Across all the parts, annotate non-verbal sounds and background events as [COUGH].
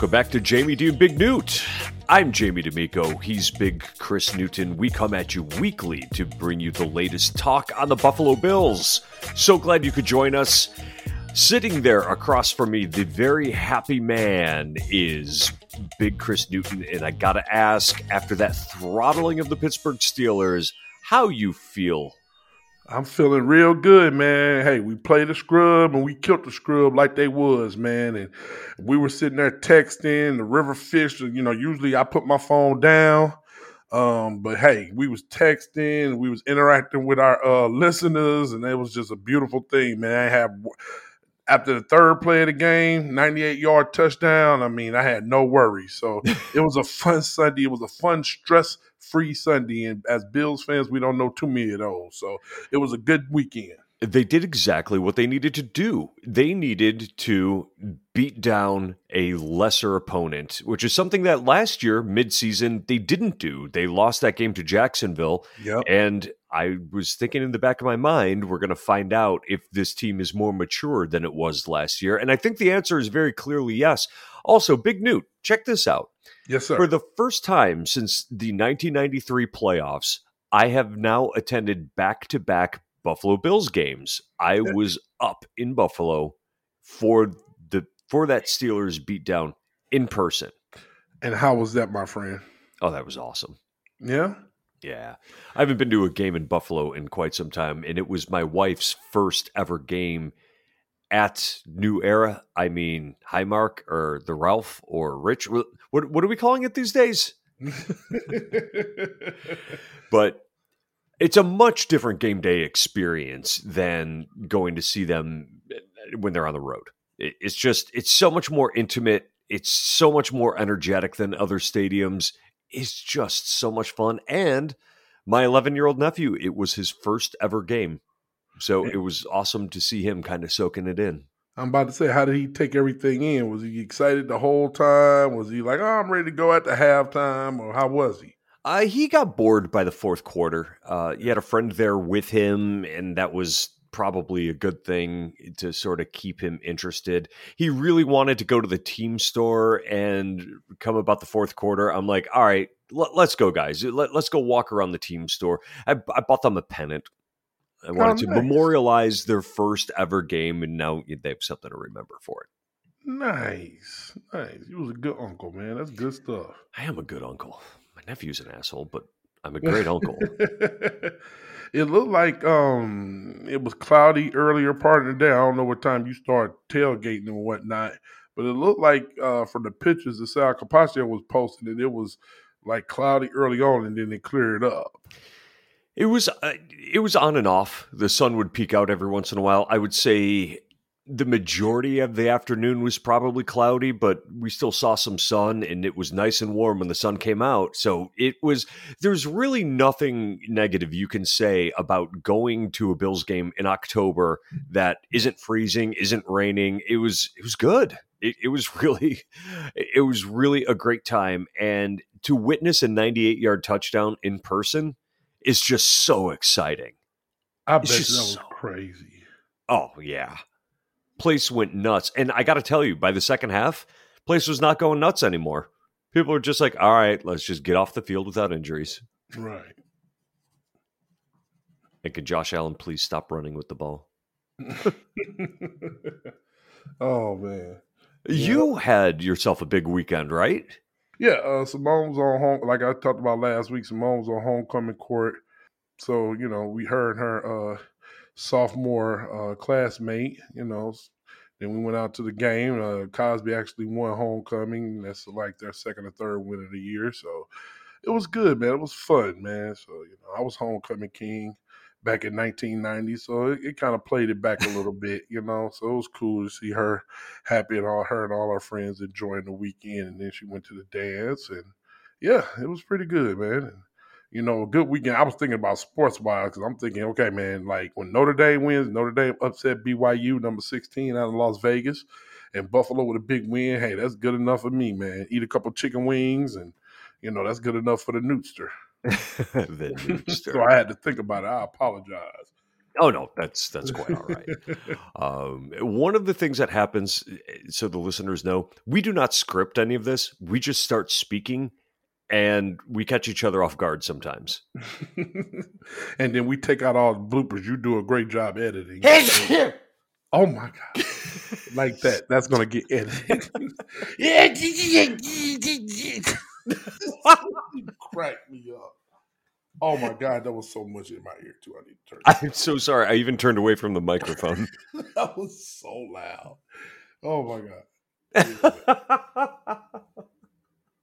Welcome back to Jamie Dean Big Newt. I'm Jamie D'Amico. He's Big Chris Newton. We come at you weekly to bring you the latest talk on the Buffalo Bills. So glad you could join us. Sitting there across from me, the very happy man is Big Chris Newton. And I got to ask, after that throttling of the Pittsburgh Steelers, how you feel I'm feeling real good, man. Hey, we played the scrub and we killed the scrub like they was, man. And we were sitting there texting the river fish. You know, usually I put my phone down. Um, but hey, we was texting, we was interacting with our uh, listeners, and it was just a beautiful thing, man. I have after the third play of the game, 98 yard touchdown. I mean, I had no worries. So [LAUGHS] it was a fun Sunday. It was a fun, stress free Sunday. And as Bills fans, we don't know too many of those. So it was a good weekend. They did exactly what they needed to do. They needed to beat down a lesser opponent, which is something that last year, midseason, they didn't do. They lost that game to Jacksonville. Yep. And I was thinking in the back of my mind, we're going to find out if this team is more mature than it was last year. And I think the answer is very clearly yes. Also, Big Newt, check this out. Yes, sir. For the first time since the 1993 playoffs, I have now attended back to back Buffalo Bills games. I was up in Buffalo for the for that Steelers beatdown in person. And how was that, my friend? Oh, that was awesome. Yeah. Yeah. I haven't been to a game in Buffalo in quite some time, and it was my wife's first ever game at New Era. I mean, Highmark or the Ralph or Rich. What what are we calling it these days? [LAUGHS] but it's a much different game day experience than going to see them eh, when they're on the road. It's just it's so much more intimate. It's so much more energetic than other stadiums. It's just so much fun. And my 11 year old nephew, it was his first ever game. So it was awesome to see him kind of soaking it in. I'm about to say, how did he take everything in? Was he excited the whole time? Was he like, oh, I'm ready to go at the halftime? Or how was he? Uh, he got bored by the fourth quarter. Uh, he had a friend there with him, and that was probably a good thing to sort of keep him interested. He really wanted to go to the team store and come about the fourth quarter. I'm like, all right, let, us go, guys. Let, us go walk around the team store. I, I bought them a pennant. I wanted oh, to memorialize their first ever game, and now they have something to remember for it. Nice, nice. You was a good uncle, man. That's good stuff. I am a good uncle. My nephew's an asshole, but I'm a great uncle. [LAUGHS] it looked like um it was cloudy earlier part of the day. I don't know what time you start tailgating and whatnot, but it looked like uh from the pictures that Sal Capaccio was posting that it was like cloudy early on and then it cleared up. It was uh, it was on and off. The sun would peek out every once in a while. I would say the majority of the afternoon was probably cloudy, but we still saw some sun and it was nice and warm when the sun came out. So it was, there's really nothing negative you can say about going to a Bills game in October that isn't freezing, isn't raining. It was, it was good. It, it was [LAUGHS] really, it was really a great time. And to witness a 98 yard touchdown in person is just so exciting. I bet that was so, crazy. Oh, yeah place went nuts. And I got to tell you, by the second half, place was not going nuts anymore. People are just like, all right, let's just get off the field without injuries. Right. And could Josh Allen please stop running with the ball? [LAUGHS] oh man. You yeah. had yourself a big weekend, right? Yeah, uh, Simone was on home. Like I talked about last week, Simone was on homecoming court. So you know, we heard her uh, sophomore uh, classmate, you know, Then we went out to the game. Uh, Cosby actually won homecoming. That's like their second or third win of the year. So it was good, man. It was fun, man. So you know, I was homecoming king back in 1990, so it, it kind of played it back a little [LAUGHS] bit, you know. So it was cool to see her happy and all her and all our friends enjoying the weekend. And then she went to the dance, and yeah, it was pretty good, man. And, you know, a good weekend. I was thinking about sports wise because I'm thinking, okay, man, like when Notre Dame wins, Notre Dame upset BYU number 16 out of Las Vegas, and Buffalo with a big win. Hey, that's good enough for me, man. Eat a couple chicken wings, and you know that's good enough for the Nootster. [LAUGHS] [LAUGHS] so I had to think about it. I apologize. Oh no, that's that's [LAUGHS] quite all right. um, one of the things that happens, eh, so the listeners know, we do not script any of this. We just start speaking and we catch each other off guard sometimes. and then we take out all the bloopers. You do a great job editing. oh my god. like that. That's gonna get edited. [LAUGHS] Crack me up. Oh my god, that was so much in my ear too. I need to turn. I'm so sorry. I even turned away from the microphone. [LAUGHS] that was so loud. Oh my god.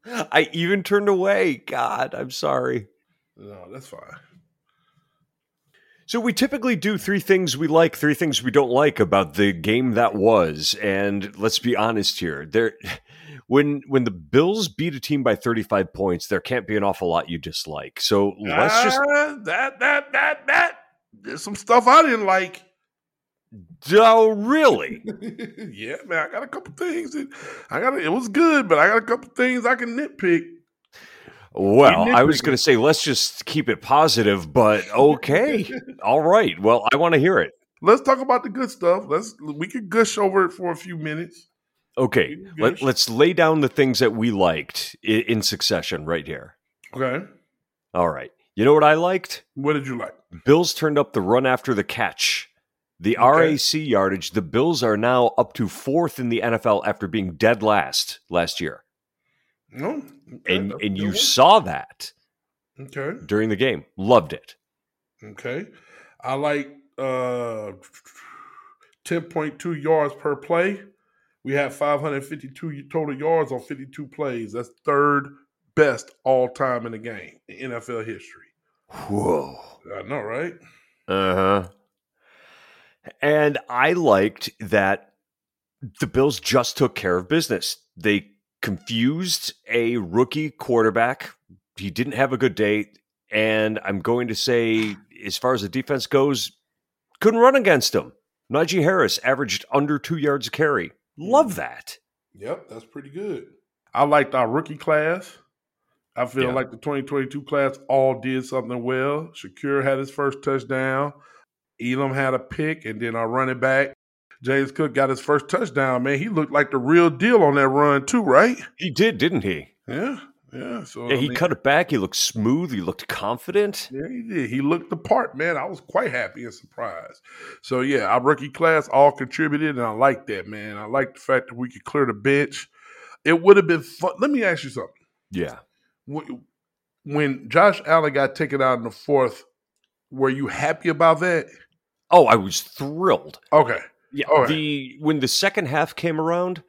[LAUGHS] I even turned away. God, I'm sorry. No, that's fine. So we typically do three things we like, three things we don't like about the game that was. And let's be honest here. There when when the Bills beat a team by 35 points, there can't be an awful lot you dislike. So let's uh, just that that that that there's some stuff I didn't like. Oh, really? [LAUGHS] yeah, man. I got a couple things. That, I got it was good, but I got a couple things I can nitpick. Well, I was going to say let's just keep it positive, but [LAUGHS] okay, all right. Well, I want to hear it. Let's talk about the good stuff. Let's we could gush over it for a few minutes. Okay, Let, us lay down the things that we liked in, in succession right here. Okay. All right. You know what I liked? What did you like? Bills turned up the run after the catch. The okay. RAC yardage, the Bills are now up to fourth in the NFL after being dead last last year. No. Okay. And and you saw that. Okay. During the game. Loved it. Okay. I like uh 10.2 yards per play. We have 552 total yards on 52 plays. That's third best all time in the game in NFL history. Whoa. I know, right? Uh huh. And I liked that the Bills just took care of business. They confused a rookie quarterback. He didn't have a good day. And I'm going to say, as far as the defense goes, couldn't run against him. Najee Harris averaged under two yards a carry. Love that. Yep, that's pretty good. I liked our rookie class. I feel yeah. like the 2022 class all did something well. Shakir had his first touchdown. Elam had a pick, and then our running back, James Cook, got his first touchdown. Man, he looked like the real deal on that run, too, right? He did, didn't he? Yeah. Yeah, so yeah, he mean, cut it back. He looked smooth. He looked confident. Yeah, he did. He looked the part, man. I was quite happy and surprised. So yeah, our rookie class all contributed, and I like that, man. I like the fact that we could clear the bench. It would have been fun. Let me ask you something. Yeah. When Josh Allen got taken out in the fourth, were you happy about that? Oh, I was thrilled. Okay. Yeah. The when the second half came around,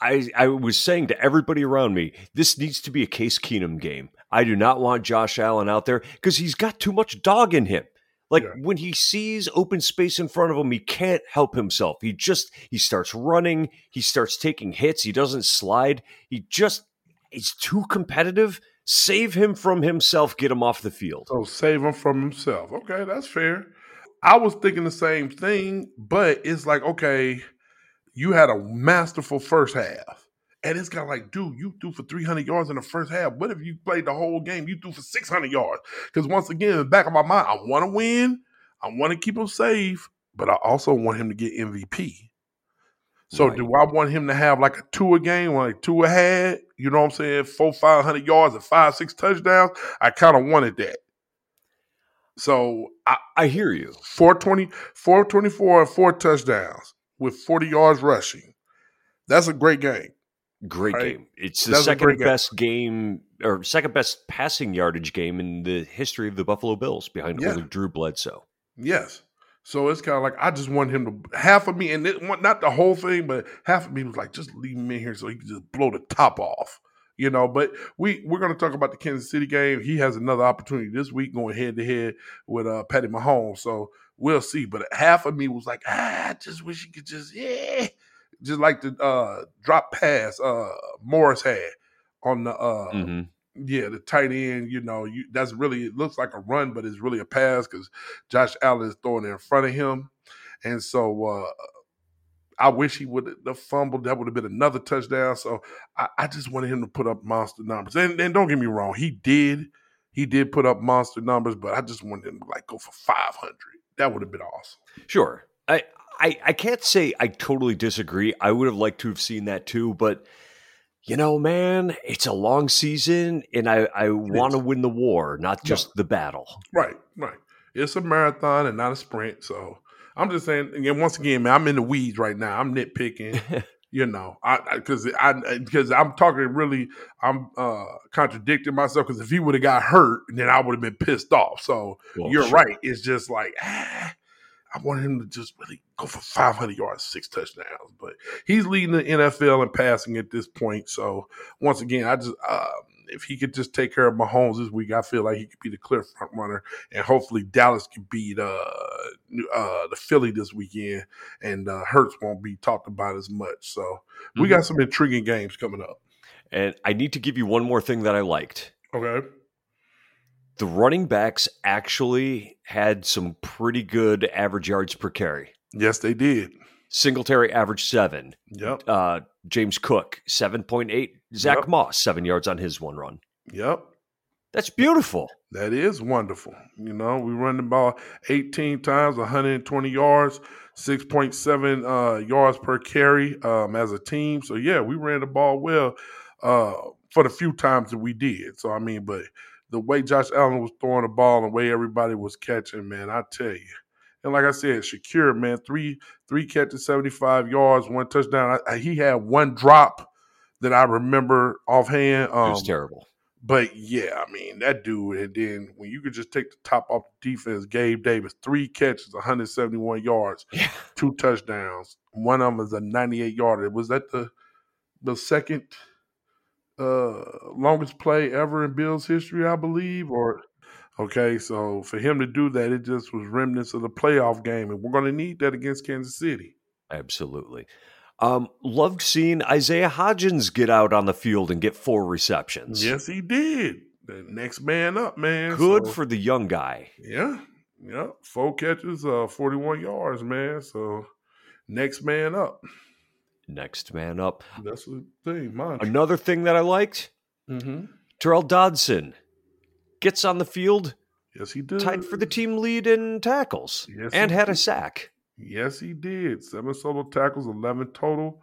I, I was saying to everybody around me, this needs to be a Case Keenum game. I do not want Josh Allen out there because he's got too much dog in him. Like yeah. when he sees open space in front of him, he can't help himself. He just he starts running, he starts taking hits, he doesn't slide. He just is too competitive. Save him from himself, get him off the field. So save him from himself. Okay, that's fair. I was thinking the same thing, but it's like, okay, you had a masterful first half. And it's kind of like, dude, you threw for 300 yards in the first half. What if you played the whole game? You threw for 600 yards. Because once again, in the back of my mind, I want to win. I want to keep him safe, but I also want him to get MVP. So right. do I want him to have like a two a game, like two a had? You know what I'm saying? Four, five hundred yards and five, six touchdowns. I kind of wanted that. So I, I hear you. 420, 424 and four touchdowns with 40 yards rushing. That's a great game. Great right? game. It's the That's second best game. game. or second best passing yardage game in the history of the Buffalo Bills behind yeah. only Drew Bledsoe. Yes. So it's kind of like I just want him to half of me, and it, not the whole thing, but half of me was like, just leave him in here so he can just blow the top off, you know. But we we're going to talk about the Kansas City game. He has another opportunity this week going head to head with uh, Patty Mahomes. So we'll see. But half of me was like, ah, I just wish he could just yeah, just like the uh, drop pass uh, Morris had on the uh, mm-hmm yeah, the tight end, you know, you, that's really it looks like a run, but it's really a pass because Josh Allen is throwing it in front of him, and so uh, I wish he would have fumbled. That would have been another touchdown. So I, I, just wanted him to put up monster numbers, and, and don't get me wrong, he did, he did put up monster numbers, but I just wanted him to like go for five hundred. That would have been awesome. Sure, I, I I can't say I totally disagree. I would have liked to have seen that too, but you know, man, it's a long season and I, I want to win the war, not just no. the battle. Right, right. It's a marathon and not a sprint. So I'm just saying, again, once again, man, I'm in the weeds right now. I'm nitpicking. [LAUGHS] you know, I because I because I'm talking really, I'm uh contradicting myself because if he would have got hurt, then I would have been pissed off. So well, you're sure. right. It's just like ah, I wanted him to just really go for 500 yards, six touchdowns. But he's leading the NFL in passing at this point. So once again, I just uh, if he could just take care of Mahomes this week, I feel like he could be the clear front runner, and hopefully Dallas can beat uh, uh, the Philly this weekend, and uh, Hurts won't be talked about as much. So mm-hmm. we got some intriguing games coming up. And I need to give you one more thing that I liked. Okay the running backs actually had some pretty good average yards per carry. Yes, they did. Singletary average seven. Yep. Uh, James Cook seven point eight. Zach yep. Moss seven yards on his one run. Yep. That's beautiful. That is wonderful. You know, we run the ball 18 times, 120 yards, 6.7 uh, yards per carry um, as a team. So yeah, we ran the ball well uh, for the few times that we did. So I mean, but the way Josh Allen was throwing the ball and the way everybody was catching, man, I tell you. And like I said, Shakir, man, three three catches, seventy five yards, one touchdown. I, I, he had one drop that I remember offhand. Um, it was um, terrible. But yeah, I mean that dude. And then when you could just take the top off the defense, Gabe Davis, three catches, 171 yards, [LAUGHS] yeah. two touchdowns. One of them was a 98 yarder. Was that the the second? uh longest play ever in Bills history, I believe. Or okay, so for him to do that, it just was remnants of the playoff game, and we're going to need that against Kansas City. Absolutely. Um, loved seeing Isaiah Hodgins get out on the field and get four receptions. Yes, he did. The next man up, man. Good so, for the young guy. Yeah, yeah. Four catches, uh, forty-one yards, man. So next man up next man up. That's the thing. Mine. Another thing that I liked mm-hmm. Tyrel Dodson gets on the field. Yes, he did. Tied for the team lead in tackles yes, and had did. a sack. Yes, he did. Seven solo tackles, 11 total.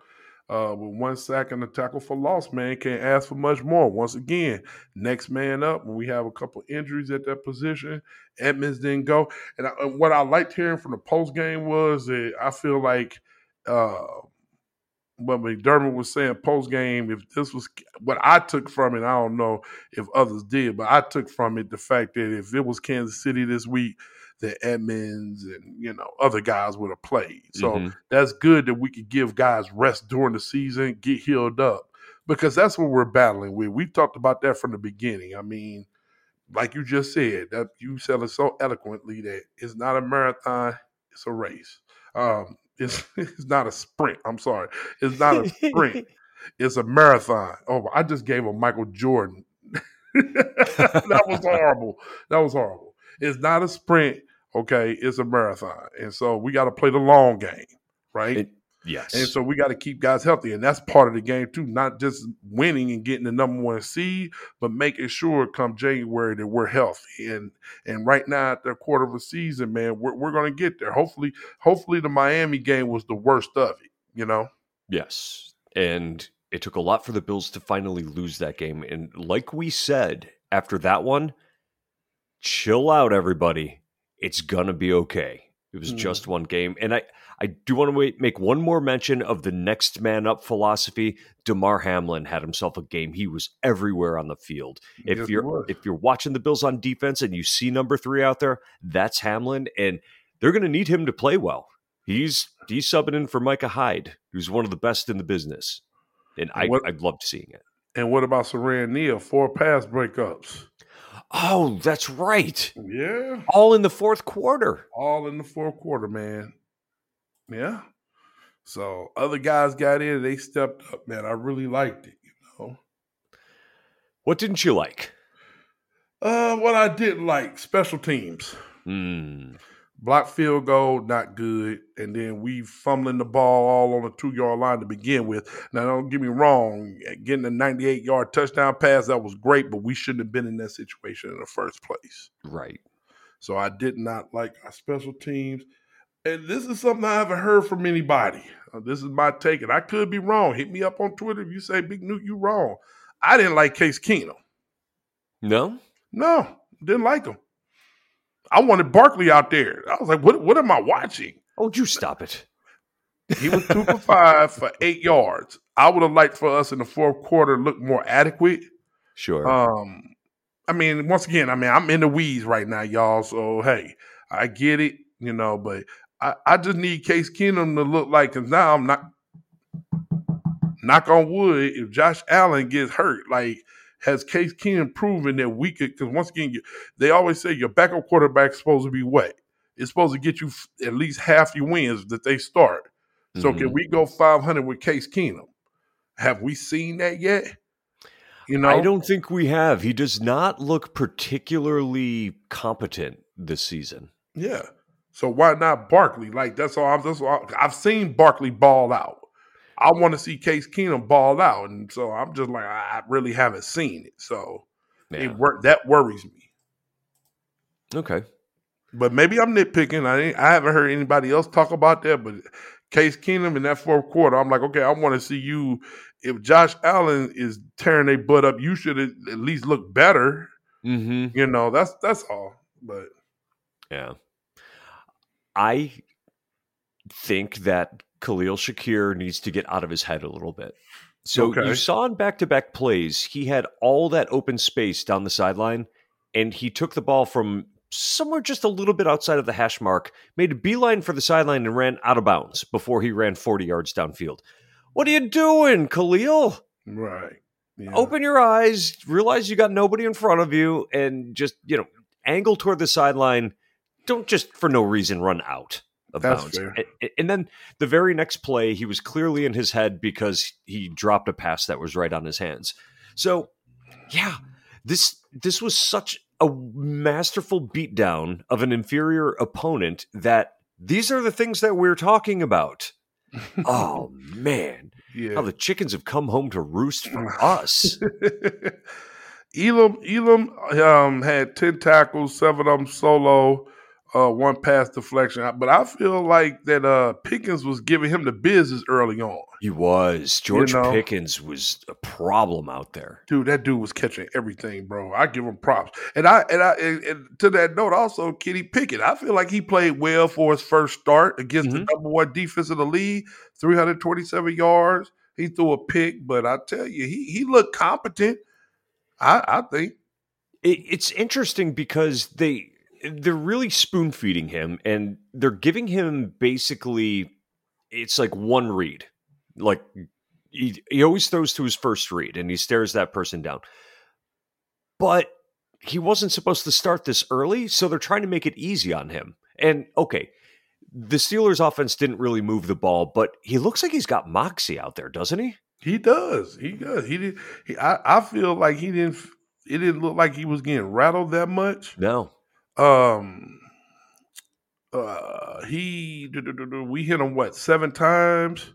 Uh, with one sack and a tackle for loss, man, can't ask for much more. Once again, next man up. When we have a couple injuries at that position, Edmonds didn't go. And, I, and what I liked hearing from the post game was that I feel like uh, what McDermott was saying post game, if this was what I took from it, I don't know if others did, but I took from it the fact that if it was Kansas City this week, that Edmonds and you know other guys would have played. So mm-hmm. that's good that we could give guys rest during the season, get healed up, because that's what we're battling with. We talked about that from the beginning. I mean, like you just said, that you said it so eloquently that it's not a marathon, it's a race. Um, [LAUGHS] it's it's not a sprint. I'm sorry. It's not a sprint. [LAUGHS] it's a marathon. Oh, I just gave a Michael Jordan. [LAUGHS] that was horrible. That was horrible. It's not a sprint. Okay, it's a marathon, and so we got to play the long game, right? It, Yes. And so we got to keep guys healthy. And that's part of the game too, not just winning and getting the number one seed, but making sure come January that we're healthy. And and right now at the quarter of a season, man, we're we're gonna get there. Hopefully, hopefully the Miami game was the worst of it, you know? Yes. And it took a lot for the Bills to finally lose that game. And like we said after that one, chill out, everybody. It's gonna be okay. It was mm. just one game. And I I do want to make one more mention of the next man up philosophy. Damar Hamlin had himself a game. He was everywhere on the field. If yes, you're if you're watching the Bills on defense and you see number three out there, that's Hamlin. And they're going to need him to play well. He's he's subbing in for Micah Hyde, who's one of the best in the business, and I, What- I'd love seeing it. And what about Siran Neal? Four pass breakups. Oh, that's right. Yeah. All in the fourth quarter. All in the fourth quarter, man. Yeah. So other guys got in, they stepped up, man. I really liked it, you know. What didn't you like? Uh what I didn't like, special teams. Hmm. Block field goal, not good. And then we fumbling the ball all on the two yard line to begin with. Now, don't get me wrong, getting a 98 yard touchdown pass, that was great, but we shouldn't have been in that situation in the first place. Right. So I did not like our special teams. And this is something I haven't heard from anybody. Uh, this is my take, and I could be wrong. Hit me up on Twitter if you say Big Newt, you wrong. I didn't like Case Keenum. No. No, didn't like him. I wanted Barkley out there. I was like, what, what am I watching? Oh, you stop it? He was two for five for eight yards. I would have liked for us in the fourth quarter to look more adequate. Sure. Um, I mean, once again, I mean, I'm in the weeds right now, y'all. So hey, I get it, you know, but I, I just need Case Keenum to look like because now I'm not knock on wood, if Josh Allen gets hurt, like has Case Keenum proven that we could because once again, you, they always say your backup quarterback's supposed to be wet. It's supposed to get you at least half your wins that they start. So Mhm. can we go 500 with Case Keenum? Have we seen that yet? You know, I don't think we have. He does not look particularly competent this season. Yeah. So why not Barkley? Like that's all. I'm, that's all. I've seen Barkley ball out. I want to see Case Keenum ball out, and so I'm just like I really haven't seen it. So Yeah. it wor- that worries me. Okay. But maybe I'm nitpicking. I ain't, I haven't heard anybody else talk about that. But Case Keenum in that fourth quarter, I'm like, okay, I want to see you. If Josh Allen is tearing a butt up, you should at at least look better. Mm-hmm. You know, that's that's all. But Yeah. I think that Khalil Shakir needs to get out of his head a little bit. So Okay. you saw in back to back plays, he had all that open space down the sideline, and he took the ball from somewhere just a little bit outside of the hash mark, made a beeline for the sideline, and ran out of bounds before he ran 40 yards downfield. What are you doing, Khalil? right, yeah. open your eyes, realize you got nobody in front of you, and just you know angle toward the sideline. Don't just for no reason run out of That's bounds. fair. And then the very next play, he was clearly in his head because he dropped a pass that was right on his hands. So, yeah, this this was such a masterful beatdown of an inferior opponent that these are the things that we're talking about. [LAUGHS] oh man, yeah. how the chickens have come home to roost for [LAUGHS] us. Elam Elam um, had ten tackles, seven of them solo, uh, one pass deflection. But I feel like that uh, Pickens was giving him the business early on. He was. George know? Pickens was a problem out there. Dude, that dude was catching everything, bro. I give him props. And I and I and, and to that note, also Kenny Pickett. I feel like he played well for his first start against the Mhm. number one defense in the league. Three hundred twenty-seven yards. He threw a pick, but I tell you, he he looked competent. I I think. It, it's interesting because they they're really spoon feeding him and they're giving him basically it's like one read. Like he, he always throws to his first read and he stares that person down. But he wasn't supposed to start this early, so they're trying to make it easy on him. And okay, the Steelers offense didn't really move the ball, but he looks like he's got moxie out there, doesn't he? He does. He does. He did. He, I, I feel like he didn't. It didn't look like he was getting rattled that much. No. Um. Uh. He. We hit him what seven times.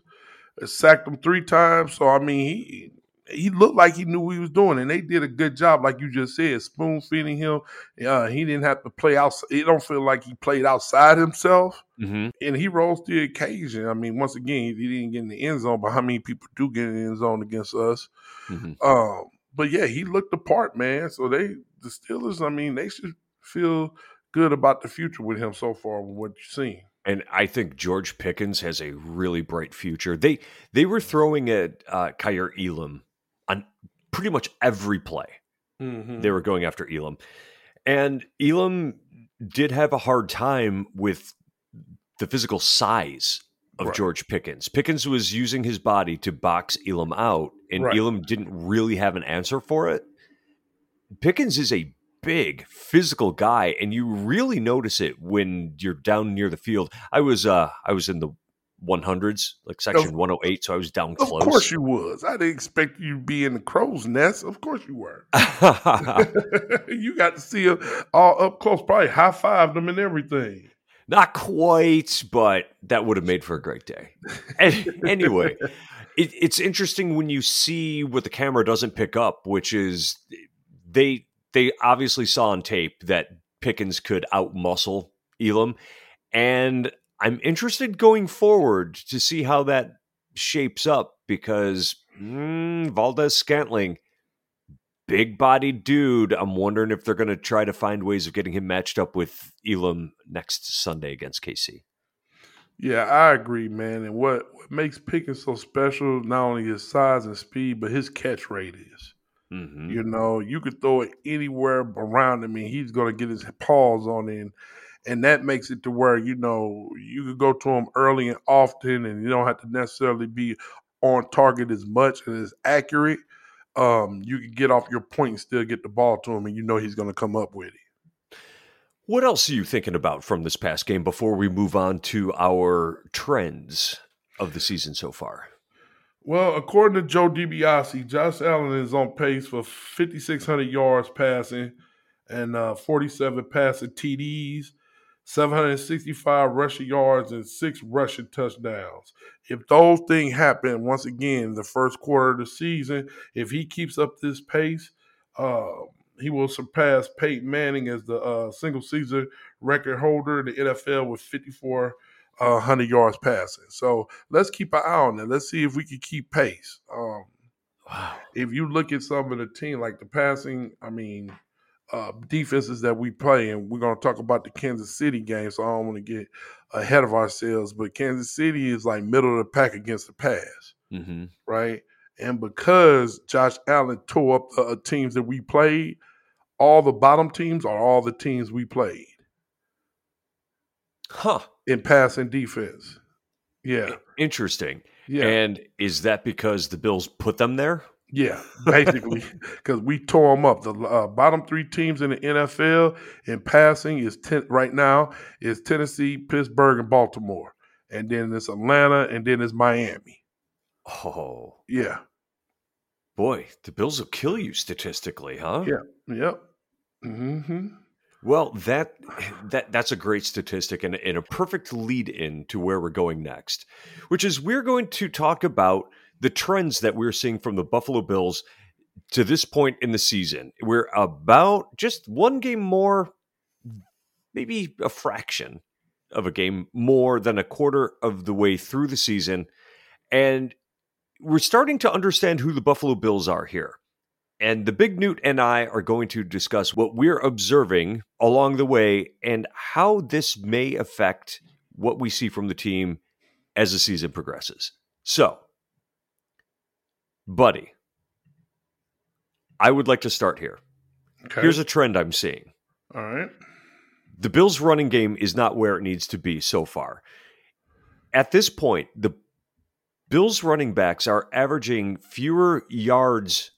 uh, Sacked him three times. So I mean, he he looked like he knew what he was doing, and they did a good job, like you just said, spoon feeding him. Uh, he didn't have to play out. He don't feel like he played outside himself Mm-hmm. and he rose to the occasion. I mean, once again, he didn't get in the end zone, but how many people do get in the end zone against us? Mm-hmm. Um, but yeah, he looked the part, man. So they, the Steelers, I mean, they should feel good about the future with him so far. With what you've seen, And I think George Pickens has a really bright future. They they were throwing at uh, Kaiir Elam on pretty much every play. mm-hmm. They were going after Elam, and Elam did have a hard time with the physical size of Right. George Pickens. Pickens was using his body to box Elam out, and Right. Elam didn't really have an answer for it. Pickens is a big physical guy, and you really notice it when you're down near the field. I was uh I was in the 100s, like section 108, so I was down close. Of course you was. I didn't expect you to be in the crow's nest. Of course you were. [LAUGHS] [LAUGHS] you got to see them all up close, probably high five them and everything. Not quite, but that would have made for a great day. An- anyway, it, it's interesting when you see what the camera doesn't pick up, which is they they obviously saw on tape that Pickens could outmuscle Elam, and I'm interested going forward to see how that shapes up because mm, Valdes-Scantling. Big bodied dude. I'm wondering if they're going to try to find ways of getting him matched up with Elam next Sunday against KC. Yeah, I agree, man. And what, what makes Pickens so special, not only his size and speed, but his catch rate is. Mm-hmm. You know, you could throw it anywhere around him and he's going to get his paws on it. And that makes it to where, you know, you could go to him early and often and you don't have to necessarily be on target as much and as accurate. Um, you can get off your point and still get the ball to him and you know he's going to come up with it. What else are you thinking about from this past game before we move on to our trends of the season so far? Well, according to Joe DiBiase, Josh Allen is on pace for 5,600 yards passing and uh, 47 passing TDs, 765 rushing yards, and six rushing touchdowns. If those things happen, once again, the first quarter of the season, if he keeps up this pace, uh, he will surpass Peyton Manning as the uh, single season record holder in the NFL with 54 uh, 100 yards passing. So let's keep an eye on that. Let's see if we can keep pace. Um, Wow. if you look at some of the team, like the passing, I mean, uh, defenses that we play, and we're going to talk about the Kansas City game, so I don't want to get ahead of ourselves, but Kansas City is like middle of the pack against the pass, Mm-hmm. right? And because Josh Allen tore up the uh, teams that we played, all the bottom teams are all the teams we played Huh. in passing defense. Yeah. Interesting. Yeah. And is that because the Bills put them there? Yeah, [LAUGHS] basically, because we tore them up. The uh, bottom three teams in the NFL in passing is ten, right now is Tennessee, Pittsburgh, and Baltimore, and then it's Atlanta, and then it's Miami. Oh, Yeah, boy, the Bills will kill you statistically, huh? Yeah. yep. hmm Well, that [SIGHS] that that's a great statistic and, and a perfect lead in to where we're going next, which is we're going to talk about the trends that we're seeing from the Buffalo Bills to this point in the season. We're about just one game more, maybe a fraction of a game more than a quarter of the way through the season, and we're starting to understand who the Buffalo Bills are here. And the Big Newt and I are going to discuss what we're observing along the way and how this may affect what we see from the team as the season progresses. So, buddy, I would like to start here. Okay. Here's a trend I'm seeing. All right. The Bills' running game is not where it needs to be so far. At this point, the Bills' running backs are averaging fewer yards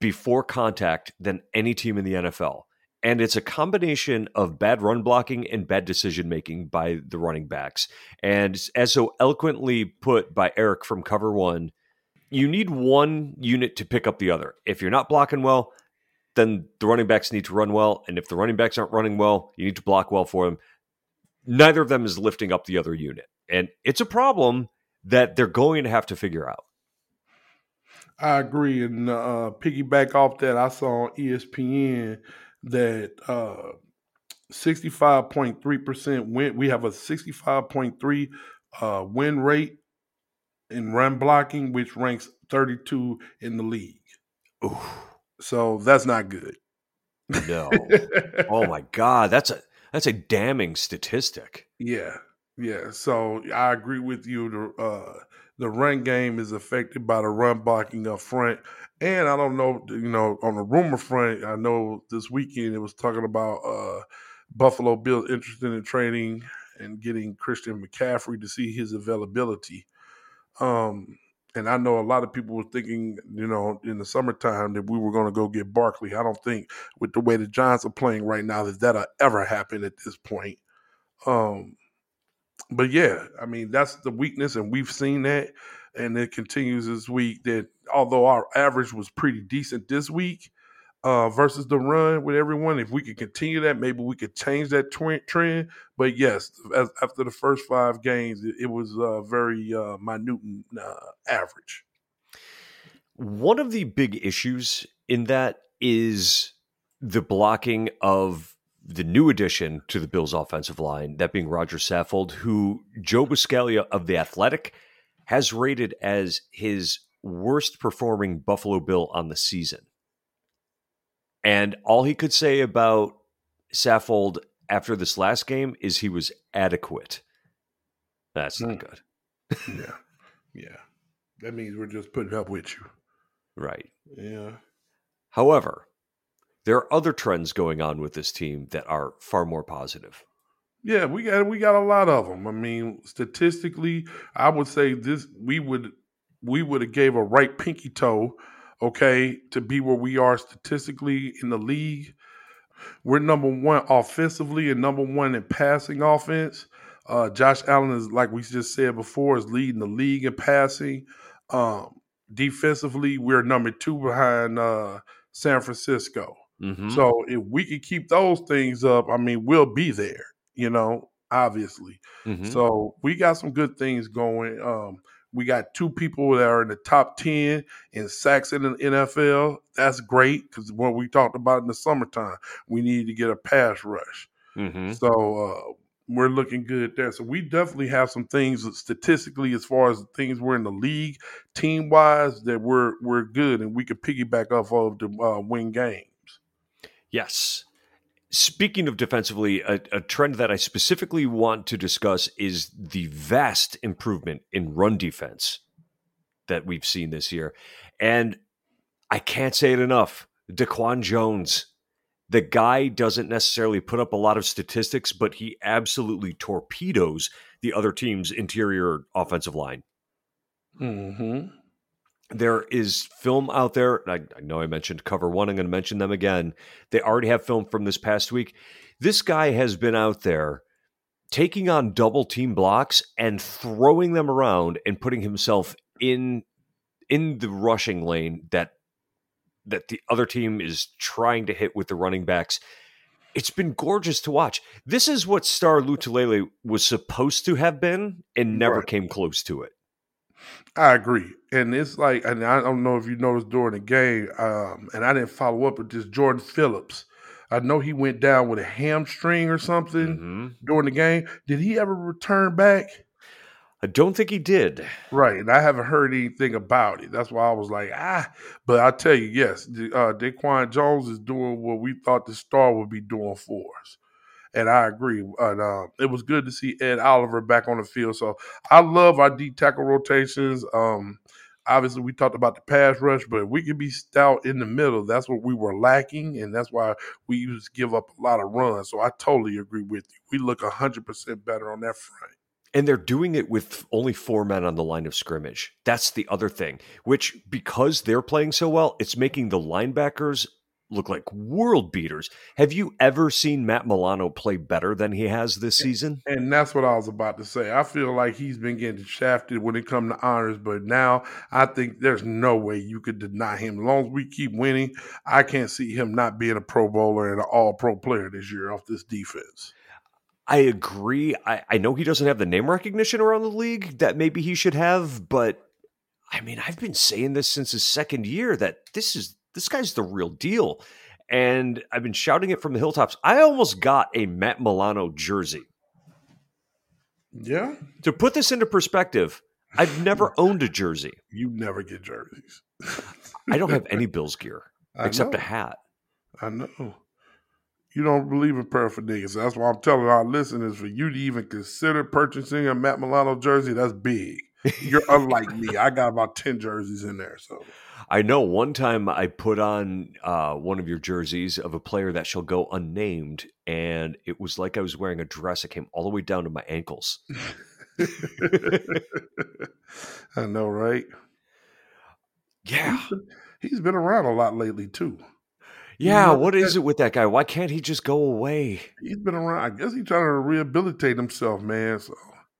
before contact than any team in the NFL. And it's a combination of bad run blocking and bad decision making by the running backs. And as so eloquently put by Eric from Cover One, you need one unit to pick up the other. If you're not blocking well, then the running backs need to run well. And if the running backs aren't running well, you need to block well for them. Neither of them is lifting up the other unit. And it's a problem that they're going to have to figure out. I agree. And uh, piggyback off that, I saw on ESPN that uh, 65.3% win. We have a 65.3 uh, win rate in run blocking, which ranks 32 in the league. Ooh, So that's not good. no. [LAUGHS] oh my God. That's a that's a damning statistic. Yeah, yeah. So I agree with you. The uh, the run game is affected by the run blocking up front, and I don't know. You know, on the rumor front, I know this weekend it was talking about uh, Buffalo Bills interested in trading and getting Christian McCaffrey to see his availability. Um, and I know a lot of people were thinking, you know, in the summertime that we were going to go get Barkley. I don't think with the way the Giants are playing right now that that'll ever happen at this point. Um, but yeah, I mean that's the weakness, and we've seen that, and it continues this week. That although our average was pretty decent this week uh, versus the run with everyone, if we could continue that, maybe we could change that tw- trend. But yes, as, after the first five games, it, it was uh, very uh, minute and, uh, average. One of the big issues in that is the blocking of the new addition to the Bills' offensive line, that being Roger Saffold, who Joe Buscaglia of The Athletic has rated as his worst performing Buffalo Bill on the season. And all he could say about Saffold after this last game is he was adequate. That's not mm. good. [LAUGHS] yeah. Yeah. That means we're just putting up with you. Right. Yeah. However, there are other trends going on with this team that are far more positive. Yeah, we got we got a lot of them. I mean, statistically, I would say this we would we would have gave a right pinky toe, okay, to be where we are statistically in the league. We're number one offensively and number one in passing offense. Uh, Josh Allen is like we just said before is leading the league in passing. Um, defensively, we're number two behind uh, San Francisco. Mm-hmm. So if we can keep those things up, I mean, we'll be there, you know, obviously. Mm-hmm. So we got some good things going. Um, we got two people that are in the top 10 in sacks in the NFL. That's great because what we talked about in the summertime, we need to get a pass rush. Mm-hmm. So uh, we're looking good there. So we definitely have some things statistically, as far as things we're in the league, team wise, that we're we're good and we can piggyback off of to uh, win games. Yes. Speaking of defensively, a, a, trend that I specifically want to discuss is the vast improvement in run defense that we've seen this year. And I can't say it enough. DaQuan Jones, the guy doesn't necessarily put up a lot of statistics, but he absolutely torpedoes the other team's interior offensive line. Mm-hmm. There is film out there. I, I know I mentioned cover one. I'm going to mention them again. They already have film from this past week. This guy has been out there taking on double team blocks and throwing them around and putting himself in in the rushing lane that that the other team is trying to hit with the running backs. It's been gorgeous to watch. This is what Star Lotulelei was supposed to have been and never right. came close to it. I agree, and it's like, and I don't know if you noticed during the game, um, and I didn't follow up with this Jordan Phillips. I know he went down with a hamstring or something mm-hmm. during the game. Did he ever return back? I don't think he did. Right, and I haven't heard anything about it. That's why I was like, ah. But I tell you, yes, uh, DaQuan Jones is doing what we thought the star would be doing for us and I agree. And uh, it was good to see Ed Oliver back on the field. So I love our D tackle rotations. Um, obviously, we talked about the pass rush, but we could be stout in the middle. That's what we were lacking, and that's why we used to give up a lot of runs. So I totally agree with you. We look hundred percent better on that front. And they're doing it with only four men on the line of scrimmage. That's the other thing, which because they're playing so well, it's making the linebackers look like world beaters. Have you ever seen Matt Milano play better than he has this season? And that's what I was about to say. I feel like he's been getting shafted when it comes to honors, but now I think there's no way you could deny him. As long as we keep winning, I can't see him not being a Pro Bowler and an All Pro player this year off this defense. I agree. I, I know he doesn't have the name recognition around the league that maybe he should have, but I mean, I've been saying this since his second year that this is this guy's the real deal. And I've been shouting it from the hilltops. I almost got a Matt Milano jersey. Yeah. To put this into perspective, I've never [LAUGHS] owned a jersey. You never get jerseys. I don't have any [LAUGHS] Bills gear except a hat. I know. You don't believe in paraphernalia. So that's why I'm telling our listeners for you to even consider purchasing a Matt Milano jersey, that's big. You're [LAUGHS] unlike me. I got about 10 jerseys in there. So I know one time I put on uh, one of your jerseys of a player that shall go unnamed, and it was like I was wearing a dress that came all the way down to my ankles. [LAUGHS] I know, right? Yeah. He's been, he's been around a lot lately too. Yeah, what is it with that guy? Why can't he just go away? He's been around. I guess he's trying to rehabilitate himself, man. So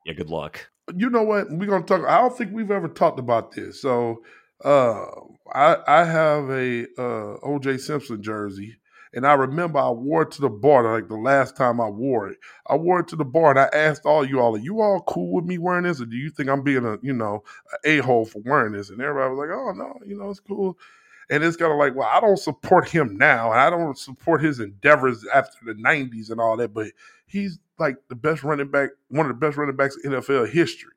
yeah, good luck. You know what? We're gonna talk. I don't think we've ever talked about this. So, uh, I I have a uh, OJ Simpson jersey, and I remember I wore it to the bar like the last time I wore it. I wore it to the bar, and I asked all you all, "Are you all cool with me wearing this, or do you think I'm being a you know a hole for wearing this?" And everybody was like, "Oh no, you know it's cool." And it's kind of like, well, I don't support him now, and I don't support his endeavors after the '90s and all that. But he's like the best running back, one of the best running backs in NFL history.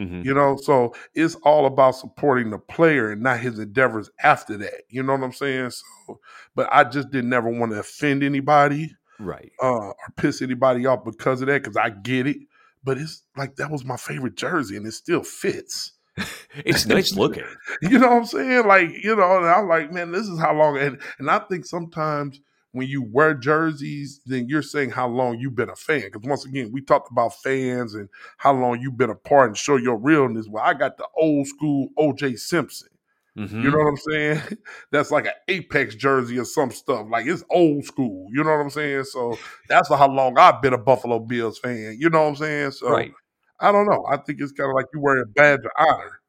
Mm-hmm. You know, so it's all about supporting the player and not his endeavors after that. You know what I'm saying? So, but I just didn't never want to offend anybody, right, uh, or piss anybody off because of that. Because I get it, but it's like that was my favorite jersey, and it still fits. [LAUGHS] it's nice looking. [LAUGHS] you know what I'm saying? Like, you know, and I'm like, man, this is how long. And and I think sometimes when you wear jerseys, then you're saying how long you've been a fan. Because once again, we talked about fans and how long you've been a part and show your realness. Well, I got the old school OJ Simpson. Mm-hmm. You know what I'm saying? [LAUGHS] That's like an Apex jersey or some stuff. Like it's old school. You know what I'm saying? So that's how long I've been a Buffalo Bills fan. You know what I'm saying? So right. I don't know. I think it's kind of like you wear a badge of honor.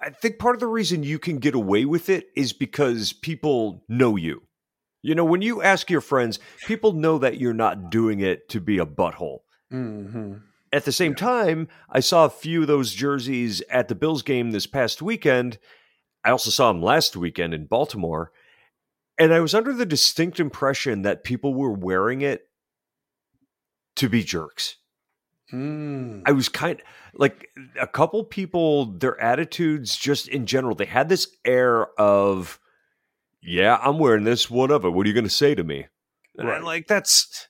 I think part of the reason you can get away with it is because people know you. You know, when you ask your friends, people know that you're not doing it to be a butthole. Mm-hmm. At the same yeah. time, I saw a few of those jerseys at the Bills game this past weekend. I also saw them last weekend in Baltimore. And I was under the distinct impression that people were wearing it to be jerks. Mm. I was kind of, like a couple people, their attitudes just in general, they had this air of, yeah, I'm wearing this. whatever. What are you going to say to me? Right. like, that's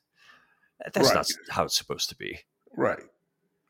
that's right. not how it's supposed to be. Right.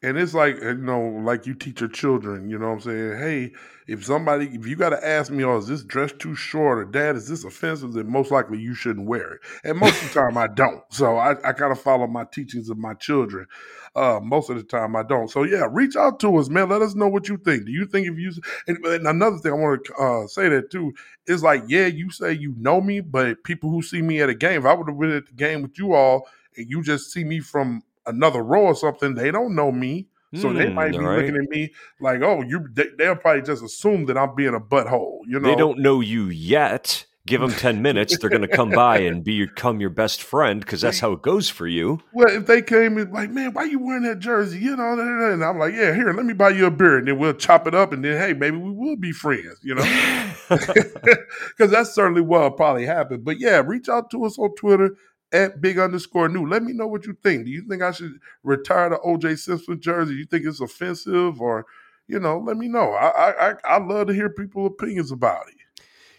And it's like, you know, like you teach your children, you know what I'm saying? Hey, if somebody, if you got to ask me, oh, is this dress too short or dad, is this offensive? Then most likely you shouldn't wear it. And most of the time I don't. So I, I kind of follow my teachings of my children. Uh, most of the time I don't. So yeah, reach out to us, man. Let us know what you think. Do you think if you, and, and another thing I want to uh, say that too is like, yeah, you say you know me, but people who see me at a game, if I would have been at the game with you all and you just see me from another row or something, they don't know me. So mm, they hmm, might be right. looking at me like, "Oh, you." They, will probably just assume that I'm being a butthole. You know, they don't know you yet. Give them ten minutes; they're going to come by and become your best friend because that's how it goes for you. Well, if they came in like, "Man, why you wearing that jersey?" You know, and I'm like, "Yeah, here, let me buy you a beer," and then we'll chop it up, and then hey, maybe we will be friends. You know, [LAUGHS] [LAUGHS] because that's certainly what probably happened. But yeah, reach out to us on Twitter at big underscore Newt. Let me know what you think. Do you think I should retire the OJ Simpson jersey? You think it's offensive or, you know, let me know. I I I love to hear people's opinions about it.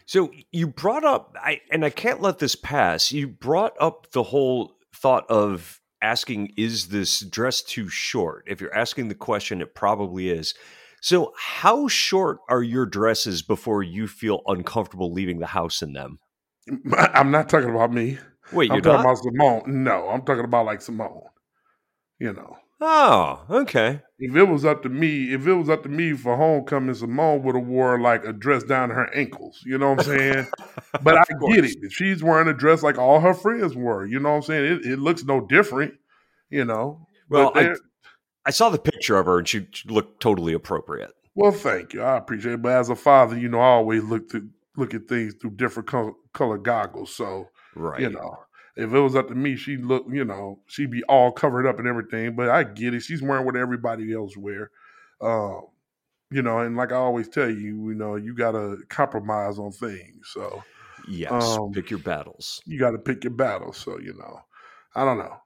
So you brought up I and I can't let this pass. You brought up the whole thought of asking is this dress too short? If you're asking the question it probably is. So how short are your dresses before you feel uncomfortable leaving the house in them? [LAUGHS] I'm not talking about me. Wait, I'm talking not? about Simone. No, I'm talking about like Simone. You know. Oh, okay. If it was up to me, if it was up to me for homecoming, Simone would have wore like a dress down to her ankles. You know what I'm saying? [LAUGHS] but I get it. She's wearing a dress like all her friends were. You know what I'm saying? It, it looks no different. You know. Well, I, I saw the picture of her and she looked totally appropriate. Well, thank you. I appreciate it. But as a father, you know, I always look to look at things through different color, color goggles. So Right. You know, if it was up to me, she'd look, you know, she'd be all covered up and everything. But I get it. She's wearing what everybody else wear. Um, you know, and like I always tell you, you know, you gotta compromise on things. So Yes, um, pick your battles. You gotta pick your battles. So, you know. I don't know.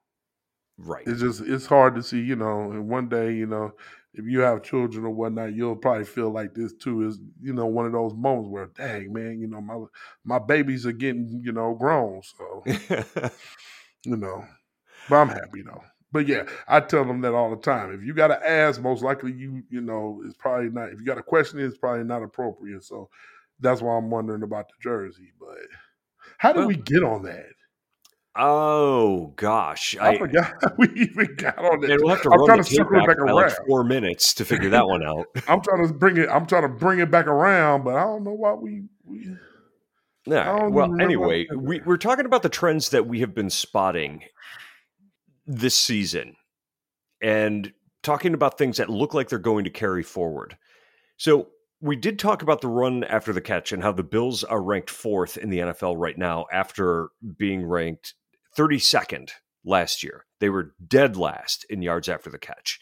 Right. It's just it's hard to see, you know, and one day, you know, if you have children or whatnot, you'll probably feel like this too. Is you know one of those moments where, dang man, you know my my babies are getting you know grown, so [LAUGHS] you know. But I'm happy though. But yeah, I tell them that all the time. If you got to ask, most likely you you know it's probably not. If you got a question, it's probably not appropriate. So That's why I'm wondering about the jersey. But how did Well- we get on that? Oh gosh, I, forgot [LAUGHS] we even got on that. And we'll have to I'm run trying the to tape circle back back by like four minutes to figure that one out. [LAUGHS] I'm trying to bring it. I'm trying to bring it back around, but I don't know why we. we Yeah. Well, anyway, we, we're talking about the trends that we have been spotting this season and talking about things that look like they're going to carry forward. So, we did talk about the run after the catch and how the Bills are ranked fourth in the NFL right now after being ranked 32nd last year. They were dead last in yards after the catch.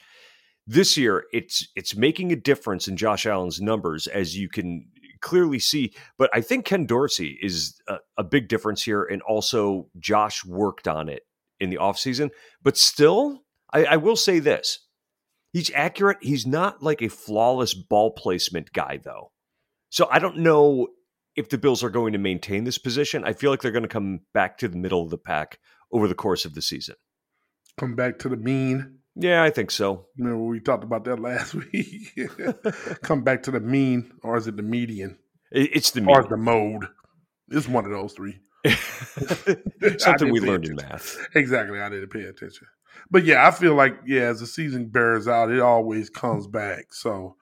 This year, it's it's making a difference in Josh Allen's numbers, as you can clearly see. But I think Ken Dorsey is a, a big difference here, and also Josh worked on it in the offseason. But still, I, I will say this: he's accurate. He's not like a flawless ball placement guy, though. So I don't know if the Bills are going to maintain this position. I feel like they're going to come back to the middle of the pack over the course of the season. come back to the mean. Yeah, I think so. Remember we talked about that last [LAUGHS] week. come back to the mean, or is it the median, It's the or the mode? It's one of those three. [LAUGHS] Something we learned in math. Exactly. I didn't pay attention. But yeah, I feel like yeah, as the season bears out, it always comes back. So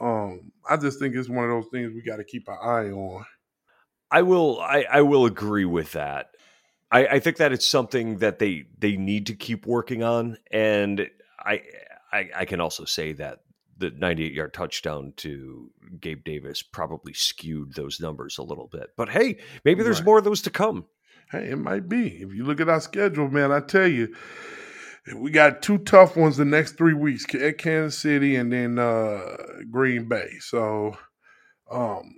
um I just think it's one of those things we got to keep an eye on. I will. I, I will agree with that. I, I think that it's something that they they need to keep working on, and I I, I can also say that the 98 yard touchdown to Gabe Davis probably skewed those numbers a little bit. But hey, maybe there's Right. more of those to come. Hey, it might be. If you look at our schedule, man, I tell you, we got two tough ones the next three weeks at Kansas City and then uh Green Bay. So um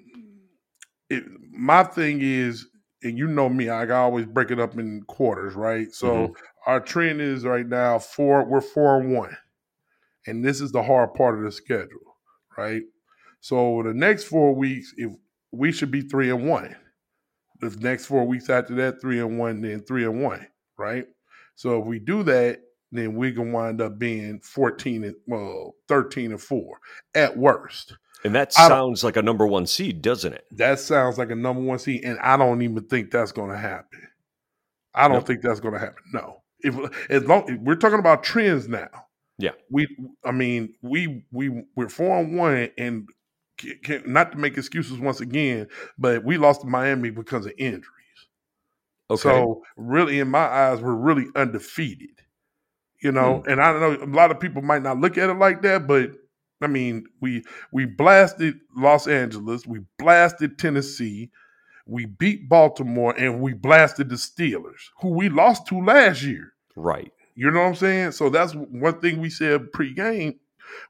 it, my thing is, and you know me, I always break it up in quarters, right? So mm-hmm. our trend is right now four, we're four and one. And this is the hard part of the schedule, right? So the next four weeks, if we should be three and one. The next four weeks after that, three and one, then three and one, right? So if we do that, then we can wind up being 14 and well, 13 and four at worst. And that sounds like a number one seed, doesn't it? That sounds like a number one seed, and I don't even think that's going to happen. I don't Nope. think that's going to happen. No, if as long we're talking about trends now. Yeah. we. I mean, we we we're four and one, and can, not to make excuses once again, but we lost to Miami because of injuries. Okay. So really, in my eyes, we're really undefeated. You know, hmm. and I don't know a lot of people might not look at it like that, but I mean, we we blasted Los Angeles, we blasted Tennessee, we beat Baltimore, and we blasted the Steelers, who we lost to last year. right. You know what I'm saying? So that's one thing we said pre-game.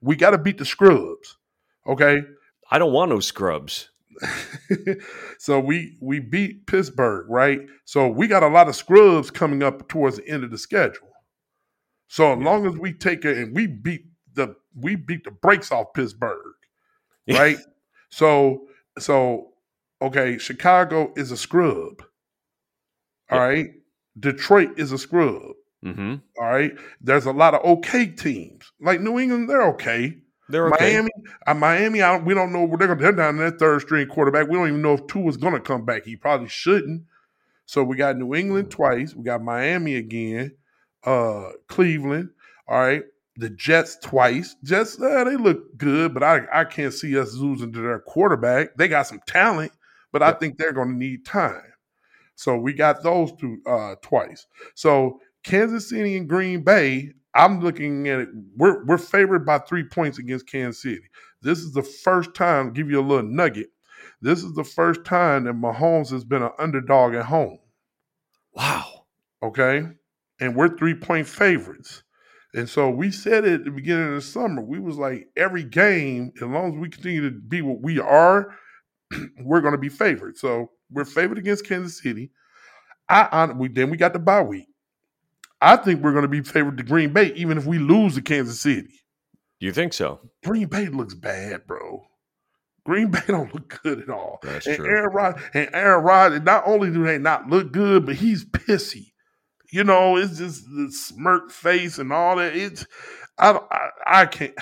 We got to beat the scrubs. Okay. I don't want no scrubs. [LAUGHS] so we we beat Pittsburgh, right? So we got a lot of scrubs coming up towards the end of the schedule. So as Yeah. long as we take it and we beat the we beat the brakes off Pittsburgh, right? so so okay, Chicago is a scrub. All Yeah. right. Detroit is a scrub. Mm-hmm. All right. There's a lot of okay teams. Like New England, they're okay. They're okay. Miami, uh, Miami, I we don't know where they're going. They're down in their third string quarterback. We don't even know if Tua is going to come back. He probably shouldn't. So we got New England twice. We got Miami again. Uh, Cleveland. All right. The Jets twice. Jets, uh, they look good, but I I can't see us losing to their quarterback. They got some talent, but I think they're going to need time. So we got those two uh, twice. So Kansas City and Green Bay, I'm looking at it. We're we're favored by three points against Kansas City. This is the first time. Give you a little nugget. This is the first time that Mahomes has been an underdog at home. Wow. Okay, and we're three point favorites. And so we said it at the beginning of the summer. We was like, every game, as long as we continue to be what we are, [CLEARS THROAT] we're going to be favored. So we're favored against Kansas City. I, I we then we got the bye week. I think we're going to be favored to Green Bay, even if we lose to Kansas City. You think so? Green Bay looks bad, bro. Green [LAUGHS] Bay don't look good at all. That's and true. Aaron Rod and Aaron Rod, not only do they not look good, but he's pissy. You know, it's just the smirk face and all that. It's I I, I can't.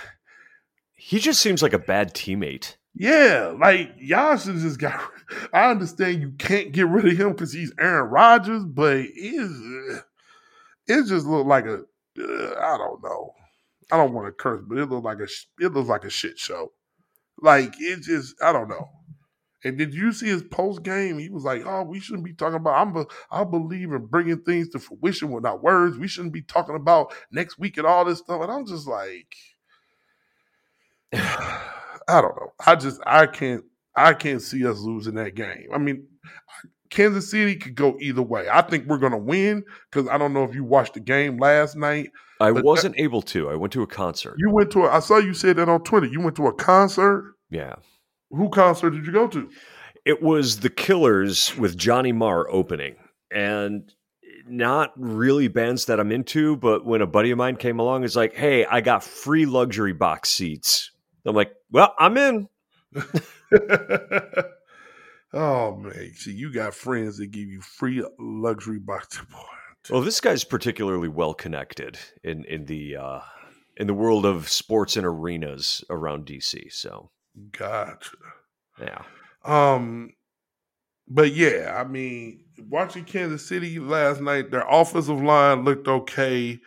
He just seems like a bad teammate. Yeah, like y'all should just got. [LAUGHS] I understand you can't get rid of him because he's Aaron Rodgers, but it's it just looked like a. Uh, I don't know. I don't want to curse, but it looked like a it looks like a shit show. Like it just I don't know. And did you see his post game? He was like, "Oh, we shouldn't be talking about. I'm. A, I believe in bringing things to fruition without words. We shouldn't be talking about next week and all this stuff." And I'm just like, [SIGHS] I don't know. I just I can't I can't see us losing that game. I mean, Kansas City could go either way. I think we're going to win because I don't know if you watched the game last night. I wasn't that, able to. I went to a concert. You went to a, I saw you said that on Twitter. You went to a concert? Yeah. Who concert did you go to? It was The Killers with Johnny Marr opening. And not really bands that I'm into, but when a buddy of mine came along, it's like, hey, I got free luxury box seats. I'm like, well, I'm in. [LAUGHS] oh man, see, you got friends that give you free luxury box. Well, this guy's particularly well connected in in the uh, in the world of sports and arenas around DC. So, gotcha. Yeah. Um, but yeah, I mean, watching Kansas City last night, their offensive line looked okay.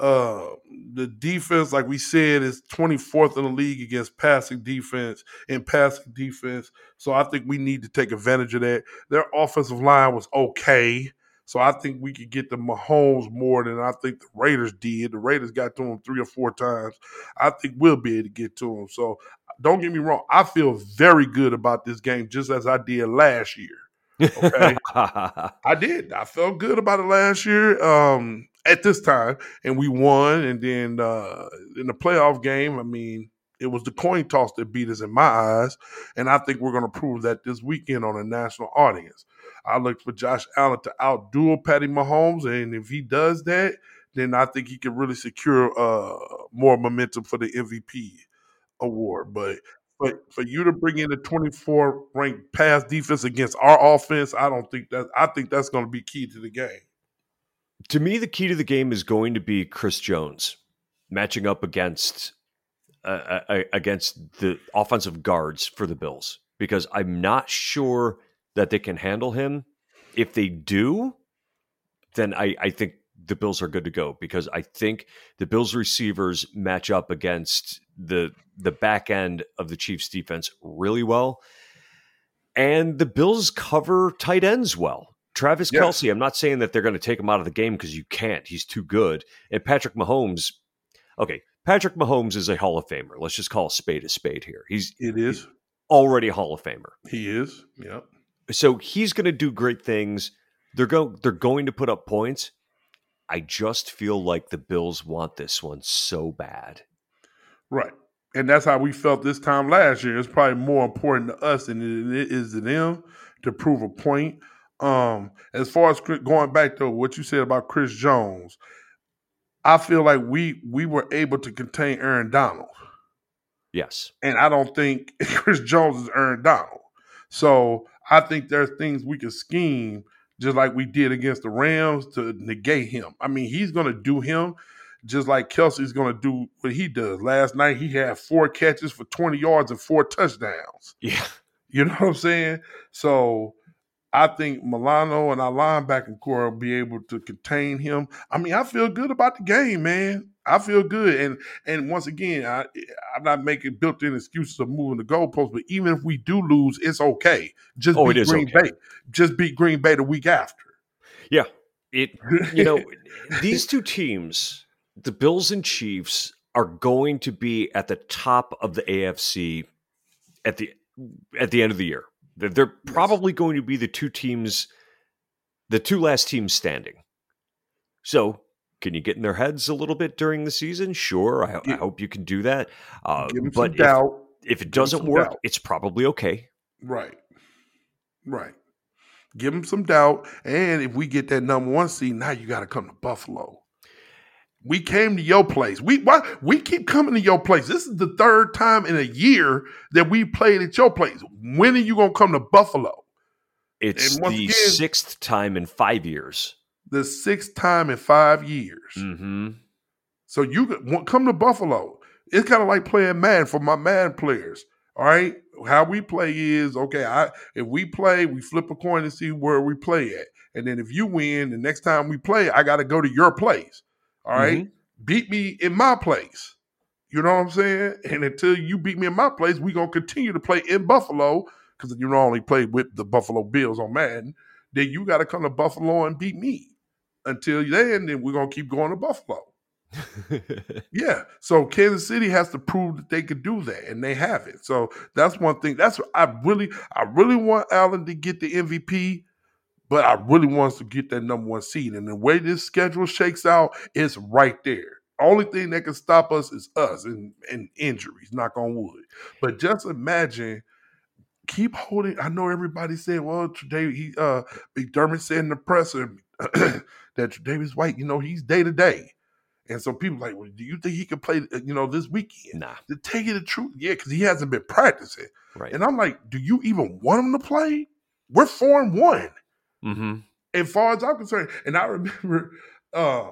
Uh, the defense, like we said, is 24th in the league against passing defense and passing defense. So I think we need to take advantage of that. Their offensive line was okay. So I think we could get the Mahomes more than I think the Raiders did. The Raiders got to him three or four times. I think we'll be able to get to him. So don't get me wrong. I feel very good about this game, just as I did last year. Okay. [LAUGHS] I did. I felt good about it last year. Um, at this time, and we won. And then uh, in the playoff game, I mean, it was the coin toss that beat us in my eyes, and I think we're going to prove that this weekend on a national audience. I look for Josh Allen to outduel Patty Mahomes, and if he does that, then I think he can really secure uh, more momentum for the MVP award. But but for you to bring in a 24 ranked pass defense against our offense, I don't think that I think that's going to be key to the game to me, the key to the game is going to be Chris Jones matching up against uh, uh, against the offensive guards for the Bills because I'm not sure that they can handle him. If they do, then I, I think the Bills are good to go because I think the Bills receivers match up against the the back end of the Chiefs defense really well. And the Bills cover tight ends well. Travis yes. Kelce, I'm not saying that they're going to take him out of the game because you can't. He's too good. And Patrick Mahomes, okay, Patrick Mahomes is a Hall of Famer. Let's just call a spade a spade here. He's it is he's already a Hall of Famer. He is. Yep. So he's going to do great things. They're going they're going to put up points. I just feel like the Bills want this one so bad. Right. And that's how we felt this time last year. It's probably more important to us than it is to them to prove a point. Um, as far as going back to what you said about Chris Jones, I feel like we we were able to contain Aaron Donald. Yes. And I don't think [LAUGHS] Chris Jones is Aaron Donald. So I think there's things we could scheme just like we did against the Rams to negate him. I mean, he's going to do him just like Kelce's going to do what he does. Last night, he had four catches for 20 yards and four touchdowns. [LAUGHS] Yeah. You know what I'm saying? So I think Milano and our linebacking corps will be able to contain him. I mean, I feel good about the game, man. I feel good, and and once again, I, I'm not making built-in excuses of moving the goalposts. But even if we do lose, it's okay. Just oh, beat Green okay. Bay. Just beat Green Bay the week after. Yeah, it. [LAUGHS] You know, these two teams, the Bills and Chiefs, are going to be at the top of the AFC at the at the end of the year. They're probably going to be the two teams, the two last teams standing. So, can you get in their heads a little bit during the season? Sure, I, I hope you can do that. Uh, but if, if, it doesn't work, doubt. it's probably okay. Right, right. Give them some doubt, and if we get that number one seed, now you got to come to Buffalo. We came to your place. We why, we keep coming to your place. This is the third time in a year that we played at your place. When are you gonna come to Buffalo? It's the again, sixth time in five years. The sixth time in five years. Mm-hmm. So you come to Buffalo. It's kind of like playing Madden for my Madden players. All right. How we play is okay. I if we play, we flip a coin to see where we play at. And then if you win, the next time we play, I gotta go to your place. All right? Mm-hmm. Beat me in my place. You know what I'm saying? And until you beat me in my place, we gonna continue to play in Buffalo. Because you only play with the Buffalo Bills on Madden, then you gotta come to Buffalo and beat me. Until then, then we're gonna keep going to Buffalo. [LAUGHS] Yeah. So Kansas City has to prove that they could do that, and they have it. So that's one thing. That's what I really, I really want Allen to get the MVP, but I really want us to get that number one seed. And the way this schedule shakes out, it's right there. Only thing that can stop us is us and, and injuries, knock on wood. But just imagine, keep holding. I know everybody said, well, today he uh McDermott said in the presser [CLEARS THROAT] that Davis White, you know, he's day to day. And so people like, well, do you think he can play, uh, you know, this weekend? nah, To tell you the truth, yeah, because he hasn't been practicing. right. And I'm like, do you even want him to play? We're four and one, mm-hmm. as far as I'm concerned. And I [LAUGHS] remember uh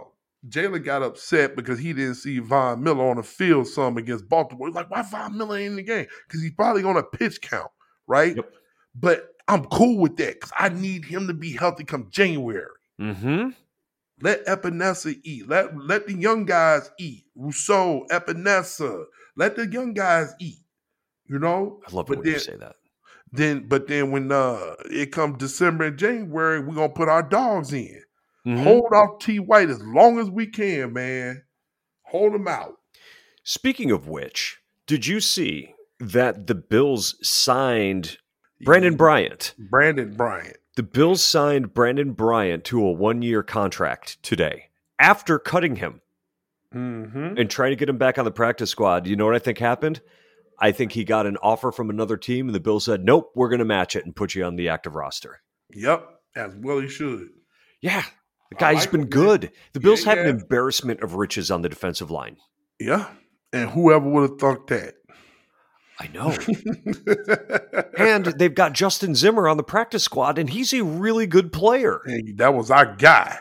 Jalen got upset because he didn't see Von Miller on the field some against Baltimore. He's like, why Von Miller ain't in the game? Because he's probably on a pitch count, right? Yep. But I'm cool with that because I need him to be healthy come January. Mm-hmm. Let Epenesa eat. Let let the young guys eat. Rousseau, Epenesa. Let the young guys eat. You know? I love But it when you say that. Then but then when uh it comes December and January, we're gonna put our dogs in. Mhm. Hold off T White as long as we can, man. Hold him out. Speaking of which, did you see that the Bills signed Brandin Bryant? Brandin Bryant. The Bills signed Brandin Bryant to a one year contract today after cutting him Mm-hmm. and trying to get him back on the practice squad. You know what I think happened? I think he got an offer from another team, and the Bills said, Nope, we're going to match it and put you on the active roster. Yep. As well he should. Yeah, the guy's like been him, man. good. The Bills Yeah, have an embarrassment of riches on the defensive line. Yeah. And whoever would have thought that. I know. and they've got Justin Zimmer on the practice squad, and he's a really good player. Hey, that was our guy.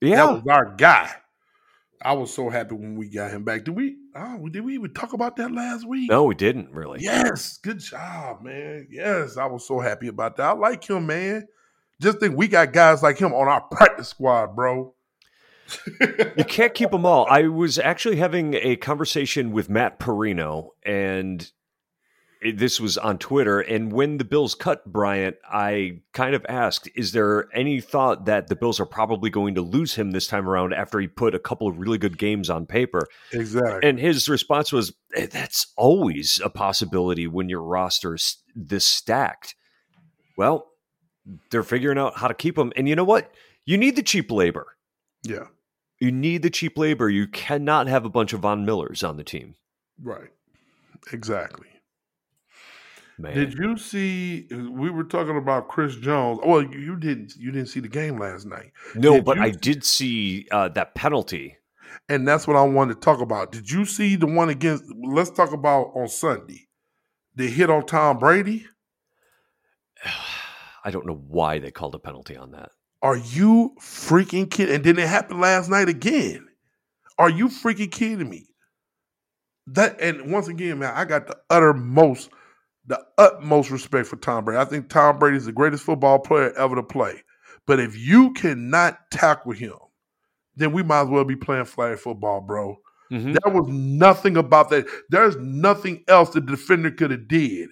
Yeah. That was our guy. I was so happy when we got him back. Did we? Oh, did we even talk about that last week? No, we didn't really. Yes, good job, man. Yes, I was so happy about that. I like him, man. Just think we got guys like him on our practice squad, bro. You can't keep them all. I was actually having a conversation with Matt Parrino, and this was on Twitter. And when the Bills cut Bryant, I kind of asked, "Is there any thought that the Bills are probably going to lose him this time around after he put a couple of really good games on paper?" Exactly. And his response was, "Eh, "That's always a possibility when your roster is this stacked." Well, they're figuring out how to keep him, and you know what? You need the cheap labor. yeah, You need the cheap labor. You cannot have a bunch of Von Millers on the team. right. Exactly. Man. Did you see? We were talking about Chris Jones. Well, you didn't. You didn't see the game last night, no, did but you- I did see uh, that penalty. and that's what I wanted to talk about. Did you see the one against? Let's talk about on Sunday. The hit on Tom Brady. [SIGHS] I don't know why they called a penalty on that. Are you freaking kidding? And then it happened last night again. Are you freaking kidding me? That and once again, man, I got the uttermost, the utmost respect for Tom Brady. I think Tom Brady is the greatest football player ever to play. But if you cannot tackle him, then we might as well be playing flag football, bro. Mhm. There was nothing about that. There's nothing else the defender could have did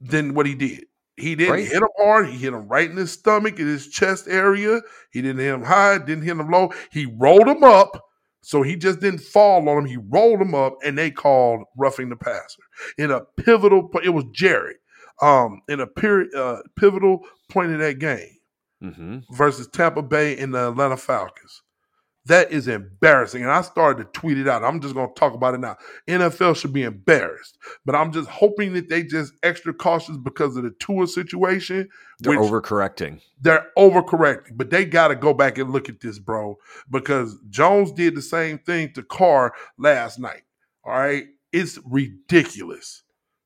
than what he did. He didn't Right. hit him hard. He hit him right in his stomach, in his chest area. He didn't hit him high, didn't hit him low. He rolled him up. So he just didn't fall on him. He rolled him up, and they called roughing the passer in a pivotal. It was Jerry um, in a period, uh, pivotal point in that game Mhm. versus Tampa Bay and the Atlanta Falcons. That is embarrassing. And I started to tweet it out. I'm just going to talk about it now. NFL should be embarrassed. But I'm just hoping that they just extra cautious because of the Tua situation. They're overcorrecting. they're overcorrecting. But they got to go back and look at this, bro. Because Jones did the same thing to Carr last night. All right. It's ridiculous.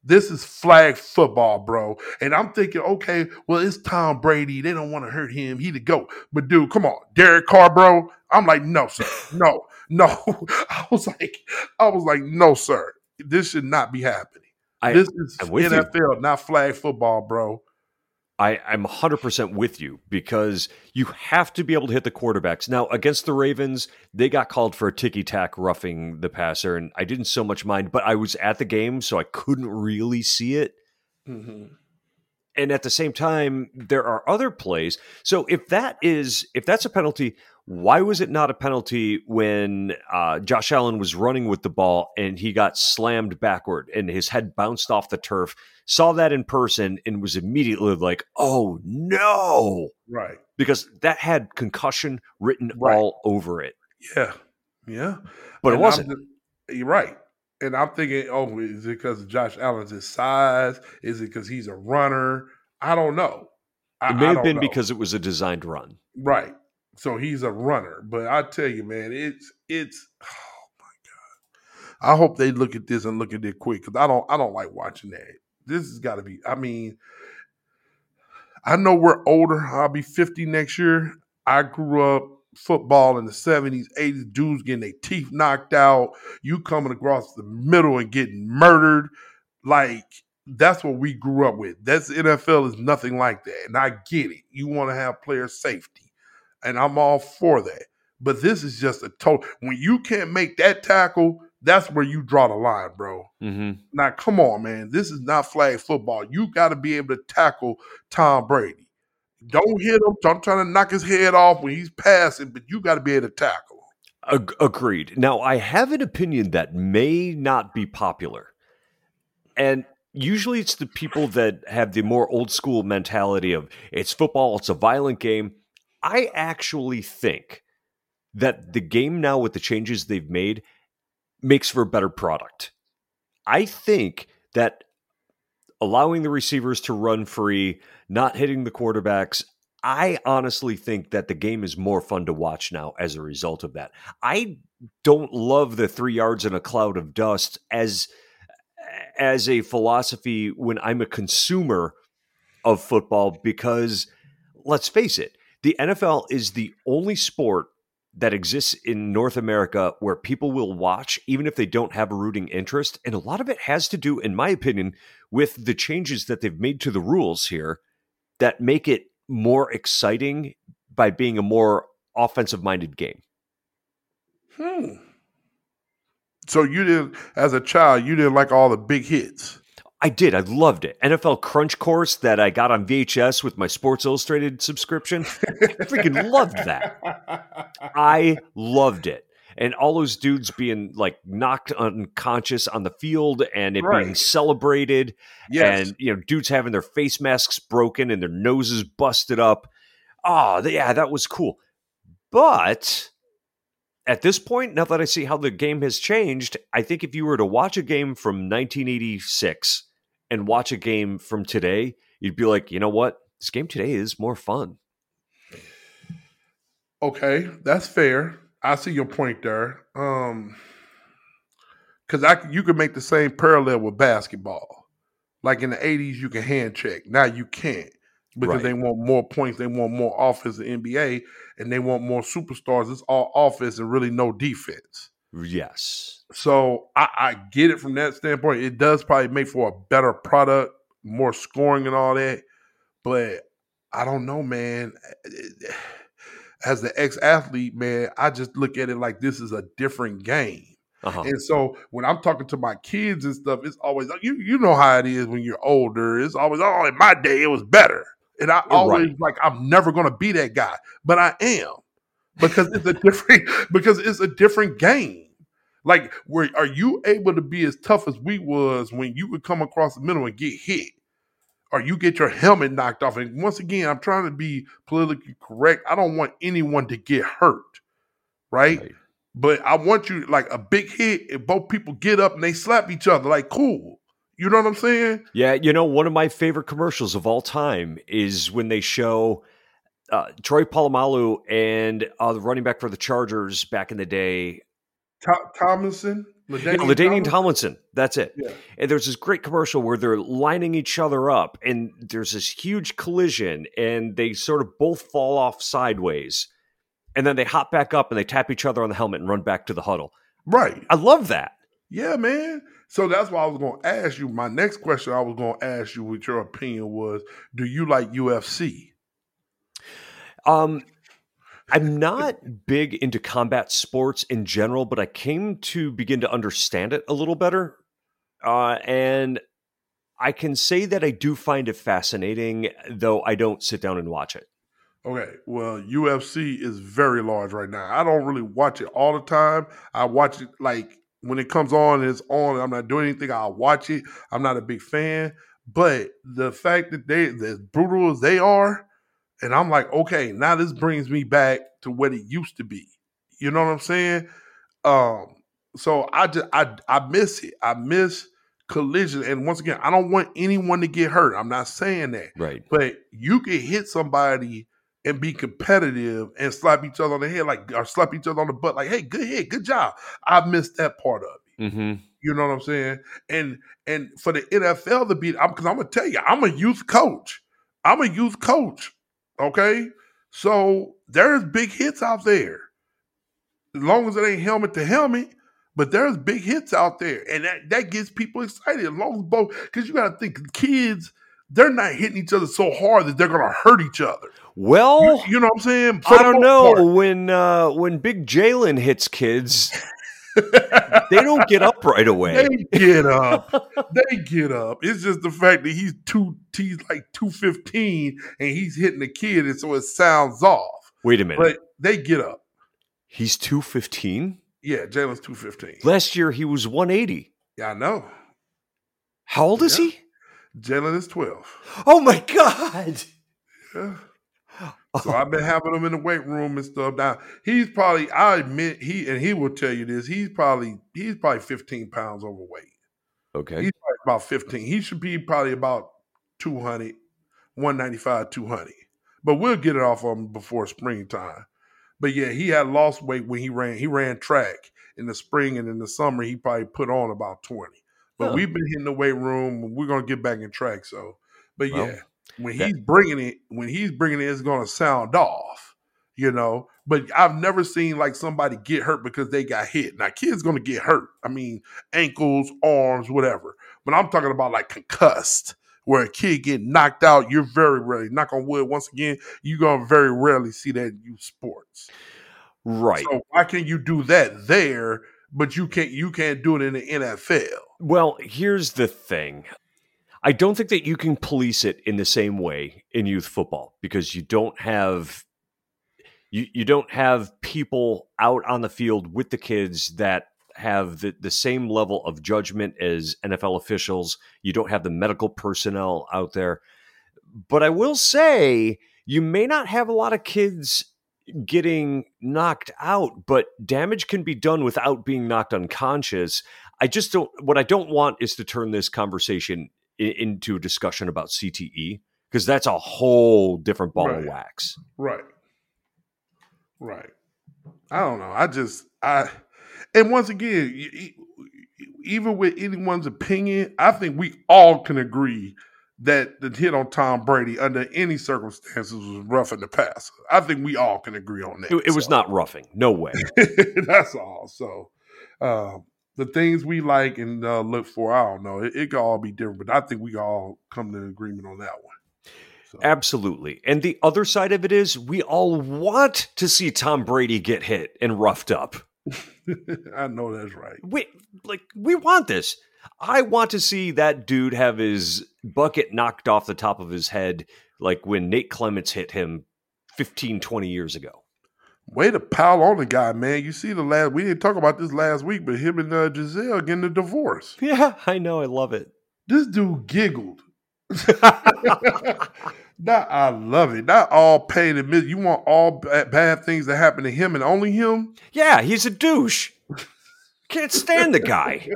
This is flag football, bro. And I'm thinking, okay, well, it's Tom Brady. They don't want to hurt him. He the GOAT. But dude, come on. Derek Carr, bro. I'm like, no, sir. No, no. [LAUGHS] I was like, I was like, no, sir. This should not be happening. I, this is I'm you. NFL, not flag football, bro. I, I'm 100% with you because you have to be able to hit the quarterbacks. Now, against the Ravens, they got called for a ticky tack roughing the passer, and I didn't so much mind, but I was at the game, so I couldn't really see it. Mm-hmm. And at the same time, there are other plays. So if that is if that's a penalty, why was it not a penalty when uh, Josh Allen was running with the ball and he got slammed backward and his head bounced off the turf? Saw that in person and was immediately like, "Oh no!" Right, because that had concussion written Right. all over it. yeah, yeah. But it And I'm wasn't. just- you're right. And I'm thinking, oh, is it because of Josh Allen's his size? Is it because he's a runner? I don't know. I, It may have been know. because it was a designed run. right. So he's a runner. But I tell you, man, it's it's. [SIGHS] Oh my god! I hope they look at this and look at it quick because I don't I don't like watching that. This has got to be. I mean, I know we're older. I'll be 50 next year. I grew up football in the 70s, 80s, dudes getting their teeth knocked out, you coming across the middle and getting murdered. Like, that's what we grew up with. That's NFL is nothing like that. And I get it. You want to have player safety. And I'm all for that. But this is just a total when you can't make that tackle, that's where you draw the line, bro. Mm-hmm. Now, come on, man. This is not flag football. You got to be able to tackle Tom Brady. Don't hit him. Don't try to knock his head off when he's passing, but you got to be able to tackle him. Ag- agreed. Now, I have an opinion that may not be popular. And usually it's the people that have the more old school mentality of it's football, it's a violent game. I actually think that the game now, with the changes they've made, makes for a better product. I think that allowing the receivers to run free, not hitting the quarterbacks, I honestly think that the game is more fun to watch now as a result of that. I don't love the three yards in a cloud of dust as as a philosophy when I'm a consumer of football because let's face it, the NFL is the only sport that exists in North America where people will watch even if they don't have a rooting interest and a lot of it has to do in my opinion with the changes that they've made to the rules here that make it more exciting by being a more offensive minded game. Hmm. So you didn't, as a child, you didn't like all the big hits. I did. I loved it. NFL Crunch Course that I got on VHS with my Sports Illustrated subscription. I freaking loved that. I loved it. And all those dudes being like knocked unconscious on the field and it being celebrated Yes. and you know dudes having their face masks broken and their noses busted up. Oh, yeah, that was cool. But at this point, now that I see how the game has changed, I think if you were to watch a game from 1986 and watch a game from today, you'd be like, you know what? This game today is more fun. Okay, that's fair. I see your point there. Um, because I you can make the same parallel with basketball. Like in the '80s, you can hand check. Now you can't because Right. they want more points. They want more offense in NBA, and they want more superstars. It's all offense and really no defense. Yes. So I, I get it from that standpoint. It does probably make for a better product, more scoring and all that. But I don't know, man. [SIGHS] As the ex athlete, man, I just look at it like this is a different game. Uh-huh. And so when I'm talking to my kids and stuff, it's always you you know how it is when you're older. It's always oh in my day it was better. And I You're always right. like I'm never gonna be that guy, but I am because it's a different [LAUGHS] because it's a different game. Like, where are you able to be as tough as we was when you would come across the middle and get hit, or you get your helmet knocked off? And once again, I'm trying to be politically correct. I don't want anyone to get hurt, right? Right. But I want you like a big hit, and both people get up and they slap each other. Like, cool. You know what I'm saying? Yeah, you know, one of my favorite commercials of all time is when they show uh, Troy Polamalu and uh, the running back for the Chargers back in the day, To- Tomlinson, yeah, LaDainian Ladainian Tomlinson? Tomlinson. That's it. Yeah. And there's this great commercial where they're lining each other up, and there's this huge collision, and they sort of both fall off sideways, and then they hop back up and they tap each other on the helmet and run back to the huddle. Right. I love that. Yeah, man. So that's why I was going to ask you. My next question I was going to ask you what your opinion was. Do you like UFC? Um, I'm not big into combat sports in general, but I came to begin to understand it a little better. Uh, and I can say that I do find it fascinating, though I don't sit down and watch it. Okay, well, UFC is very large right now. I don't really watch it all the time. I watch it like when it comes on it's on. I'm not doing anything. I'll watch it. I'm not a big fan, but the fact that they as brutal as they are, and I'm like, okay, now this brings me back to what it used to be. You know what I'm saying? Um, so I just I I miss it. I miss collision. And once again, I don't want anyone to get hurt. I'm not saying that. Right. But you can hit somebody and be competitive and slap each other on the head like or slap each other on the butt like, hey, good hit, good job. I missed that part of it. Mm-hmm. You know what I'm saying? And and for the NFL to be, because I'm, I'm gonna tell you, I'm a youth coach. I'm a youth coach. Okay, so there's big hits out there. As long as it ain't helmet to helmet, but there's big hits out there, and that that gets people excited. As long as both, because you got to think, kids, they're not hitting each other so hard that they're gonna hurt each other. Well, You, you know what I'm saying? For I don't know part. when uh, when Big Jalen hits kids, [LAUGHS] they don't get up right away. They get up. they get up. It's just the fact that he's two. He's like two fifteen, and he's hitting the kid, and so it sounds off. Wait a minute, But they get up. he's two fifteen. Yeah, Jalen's two fifteen. Last year he was one eighty. Yeah, I know. How old is he? Jalen is twelve. Oh my god! Yeah. So I've been having him in the weight room and stuff. Now he's probably. I admit he and he will tell you this. He's probably he's probably fifteen pounds overweight. Okay, He's probably about 15. He should be probably about 200, 195, 200. But we'll get it off of him before springtime. But yeah, he had lost weight when he ran. He ran track in the spring and in the summer. He probably put on about 20. But we've been hitting the weight room. We're gonna get back in track. So, but Well, yeah, when that- he's bringing it, when he's bringing it, it's gonna sound off. You know, but I've never seen like somebody get hurt because they got hit. Now, kids gonna get hurt. I mean, ankles, arms, whatever. But I'm talking about like concussed, where a kid get knocked out. You're very rarely, knock on wood, once again, you're gonna very rarely see that in youth sports. right. So why can't you do that there, but you can't you can't do it in the NFL? Well, here's the thing. I don't think that you can police it in the same way in youth football because you don't have you, you don't have people out on the field with the kids that have the, the same level of judgment as NFL officials. You don't have the medical personnel out there. But I will say you may not have a lot of kids getting knocked out, but damage can be done without being knocked unconscious. I just don't. What I don't want is to turn this conversation i- into a discussion about CTE because that's a whole different ball of wax. Right. Right. I don't know. I just I and once again, even with anyone's opinion, I think we all can agree that the hit on Tom Brady under any circumstances was roughing the passer. I think we all can agree on that. It, it was So, not roughing. No way. [LAUGHS] that's all. So um, the things we like and uh, look for, I don't know. It, it could all be different, but I think we all come to an agreement on that one. So, Absolutely. And the other side of it is we all want to see Tom Brady get hit and roughed up. [LAUGHS] I know that's right. We like we want this. I want to see that dude have his bucket knocked off the top of his head like when Nate Clements hit him 15 20 years ago. Way to pile on the guy, man. You see the last we didn't talk about this last week, but him and uh, Gisele getting a divorce. [LAUGHS] Yeah, I know. I love it. This dude giggled. [LAUGHS] Not, I love it. Not all pain and misery. You want all bad, bad things to happen to him and only him? Yeah, he's a douche. Can't stand the guy.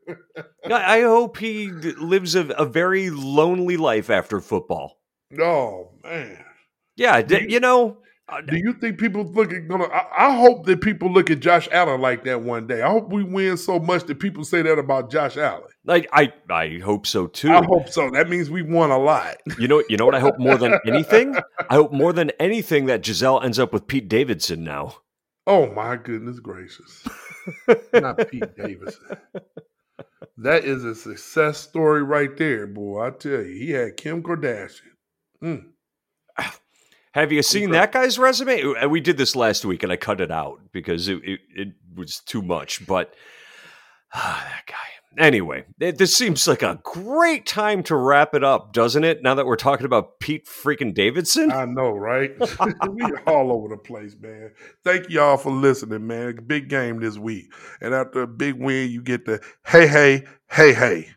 [LAUGHS] I I hope he lives a, a very lonely life after football. Oh man. Yeah, d- you know, Do you think people look at gonna? I, I hope that people look at Josh Allen like that one day. I hope we win so much that people say that about Josh Allen. like I, I hope so too. I hope so. That means we won a lot. [LAUGHS] You know, you know what I hope more than [LAUGHS] anything. I hope more than anything that Gisele ends up with Pete Davidson now. Oh my goodness gracious! Not Pete Davidson. that is a success story right there, boy. I tell you, he had Kim Kardashian. Mm. Have you seen that guy's resume? We did this last week, and I cut it out because it, it, it was too much. But [SIGHS] ah, that guy. Anyway, it, this seems like a great time to wrap it up, doesn't it? Now that we're talking about Pete freaking Davidson. I know, right? [LAUGHS] we all over the place, man. Thank y'all for listening, man. Big game this week, and after a big win, you get the hey, hey, hey, hey.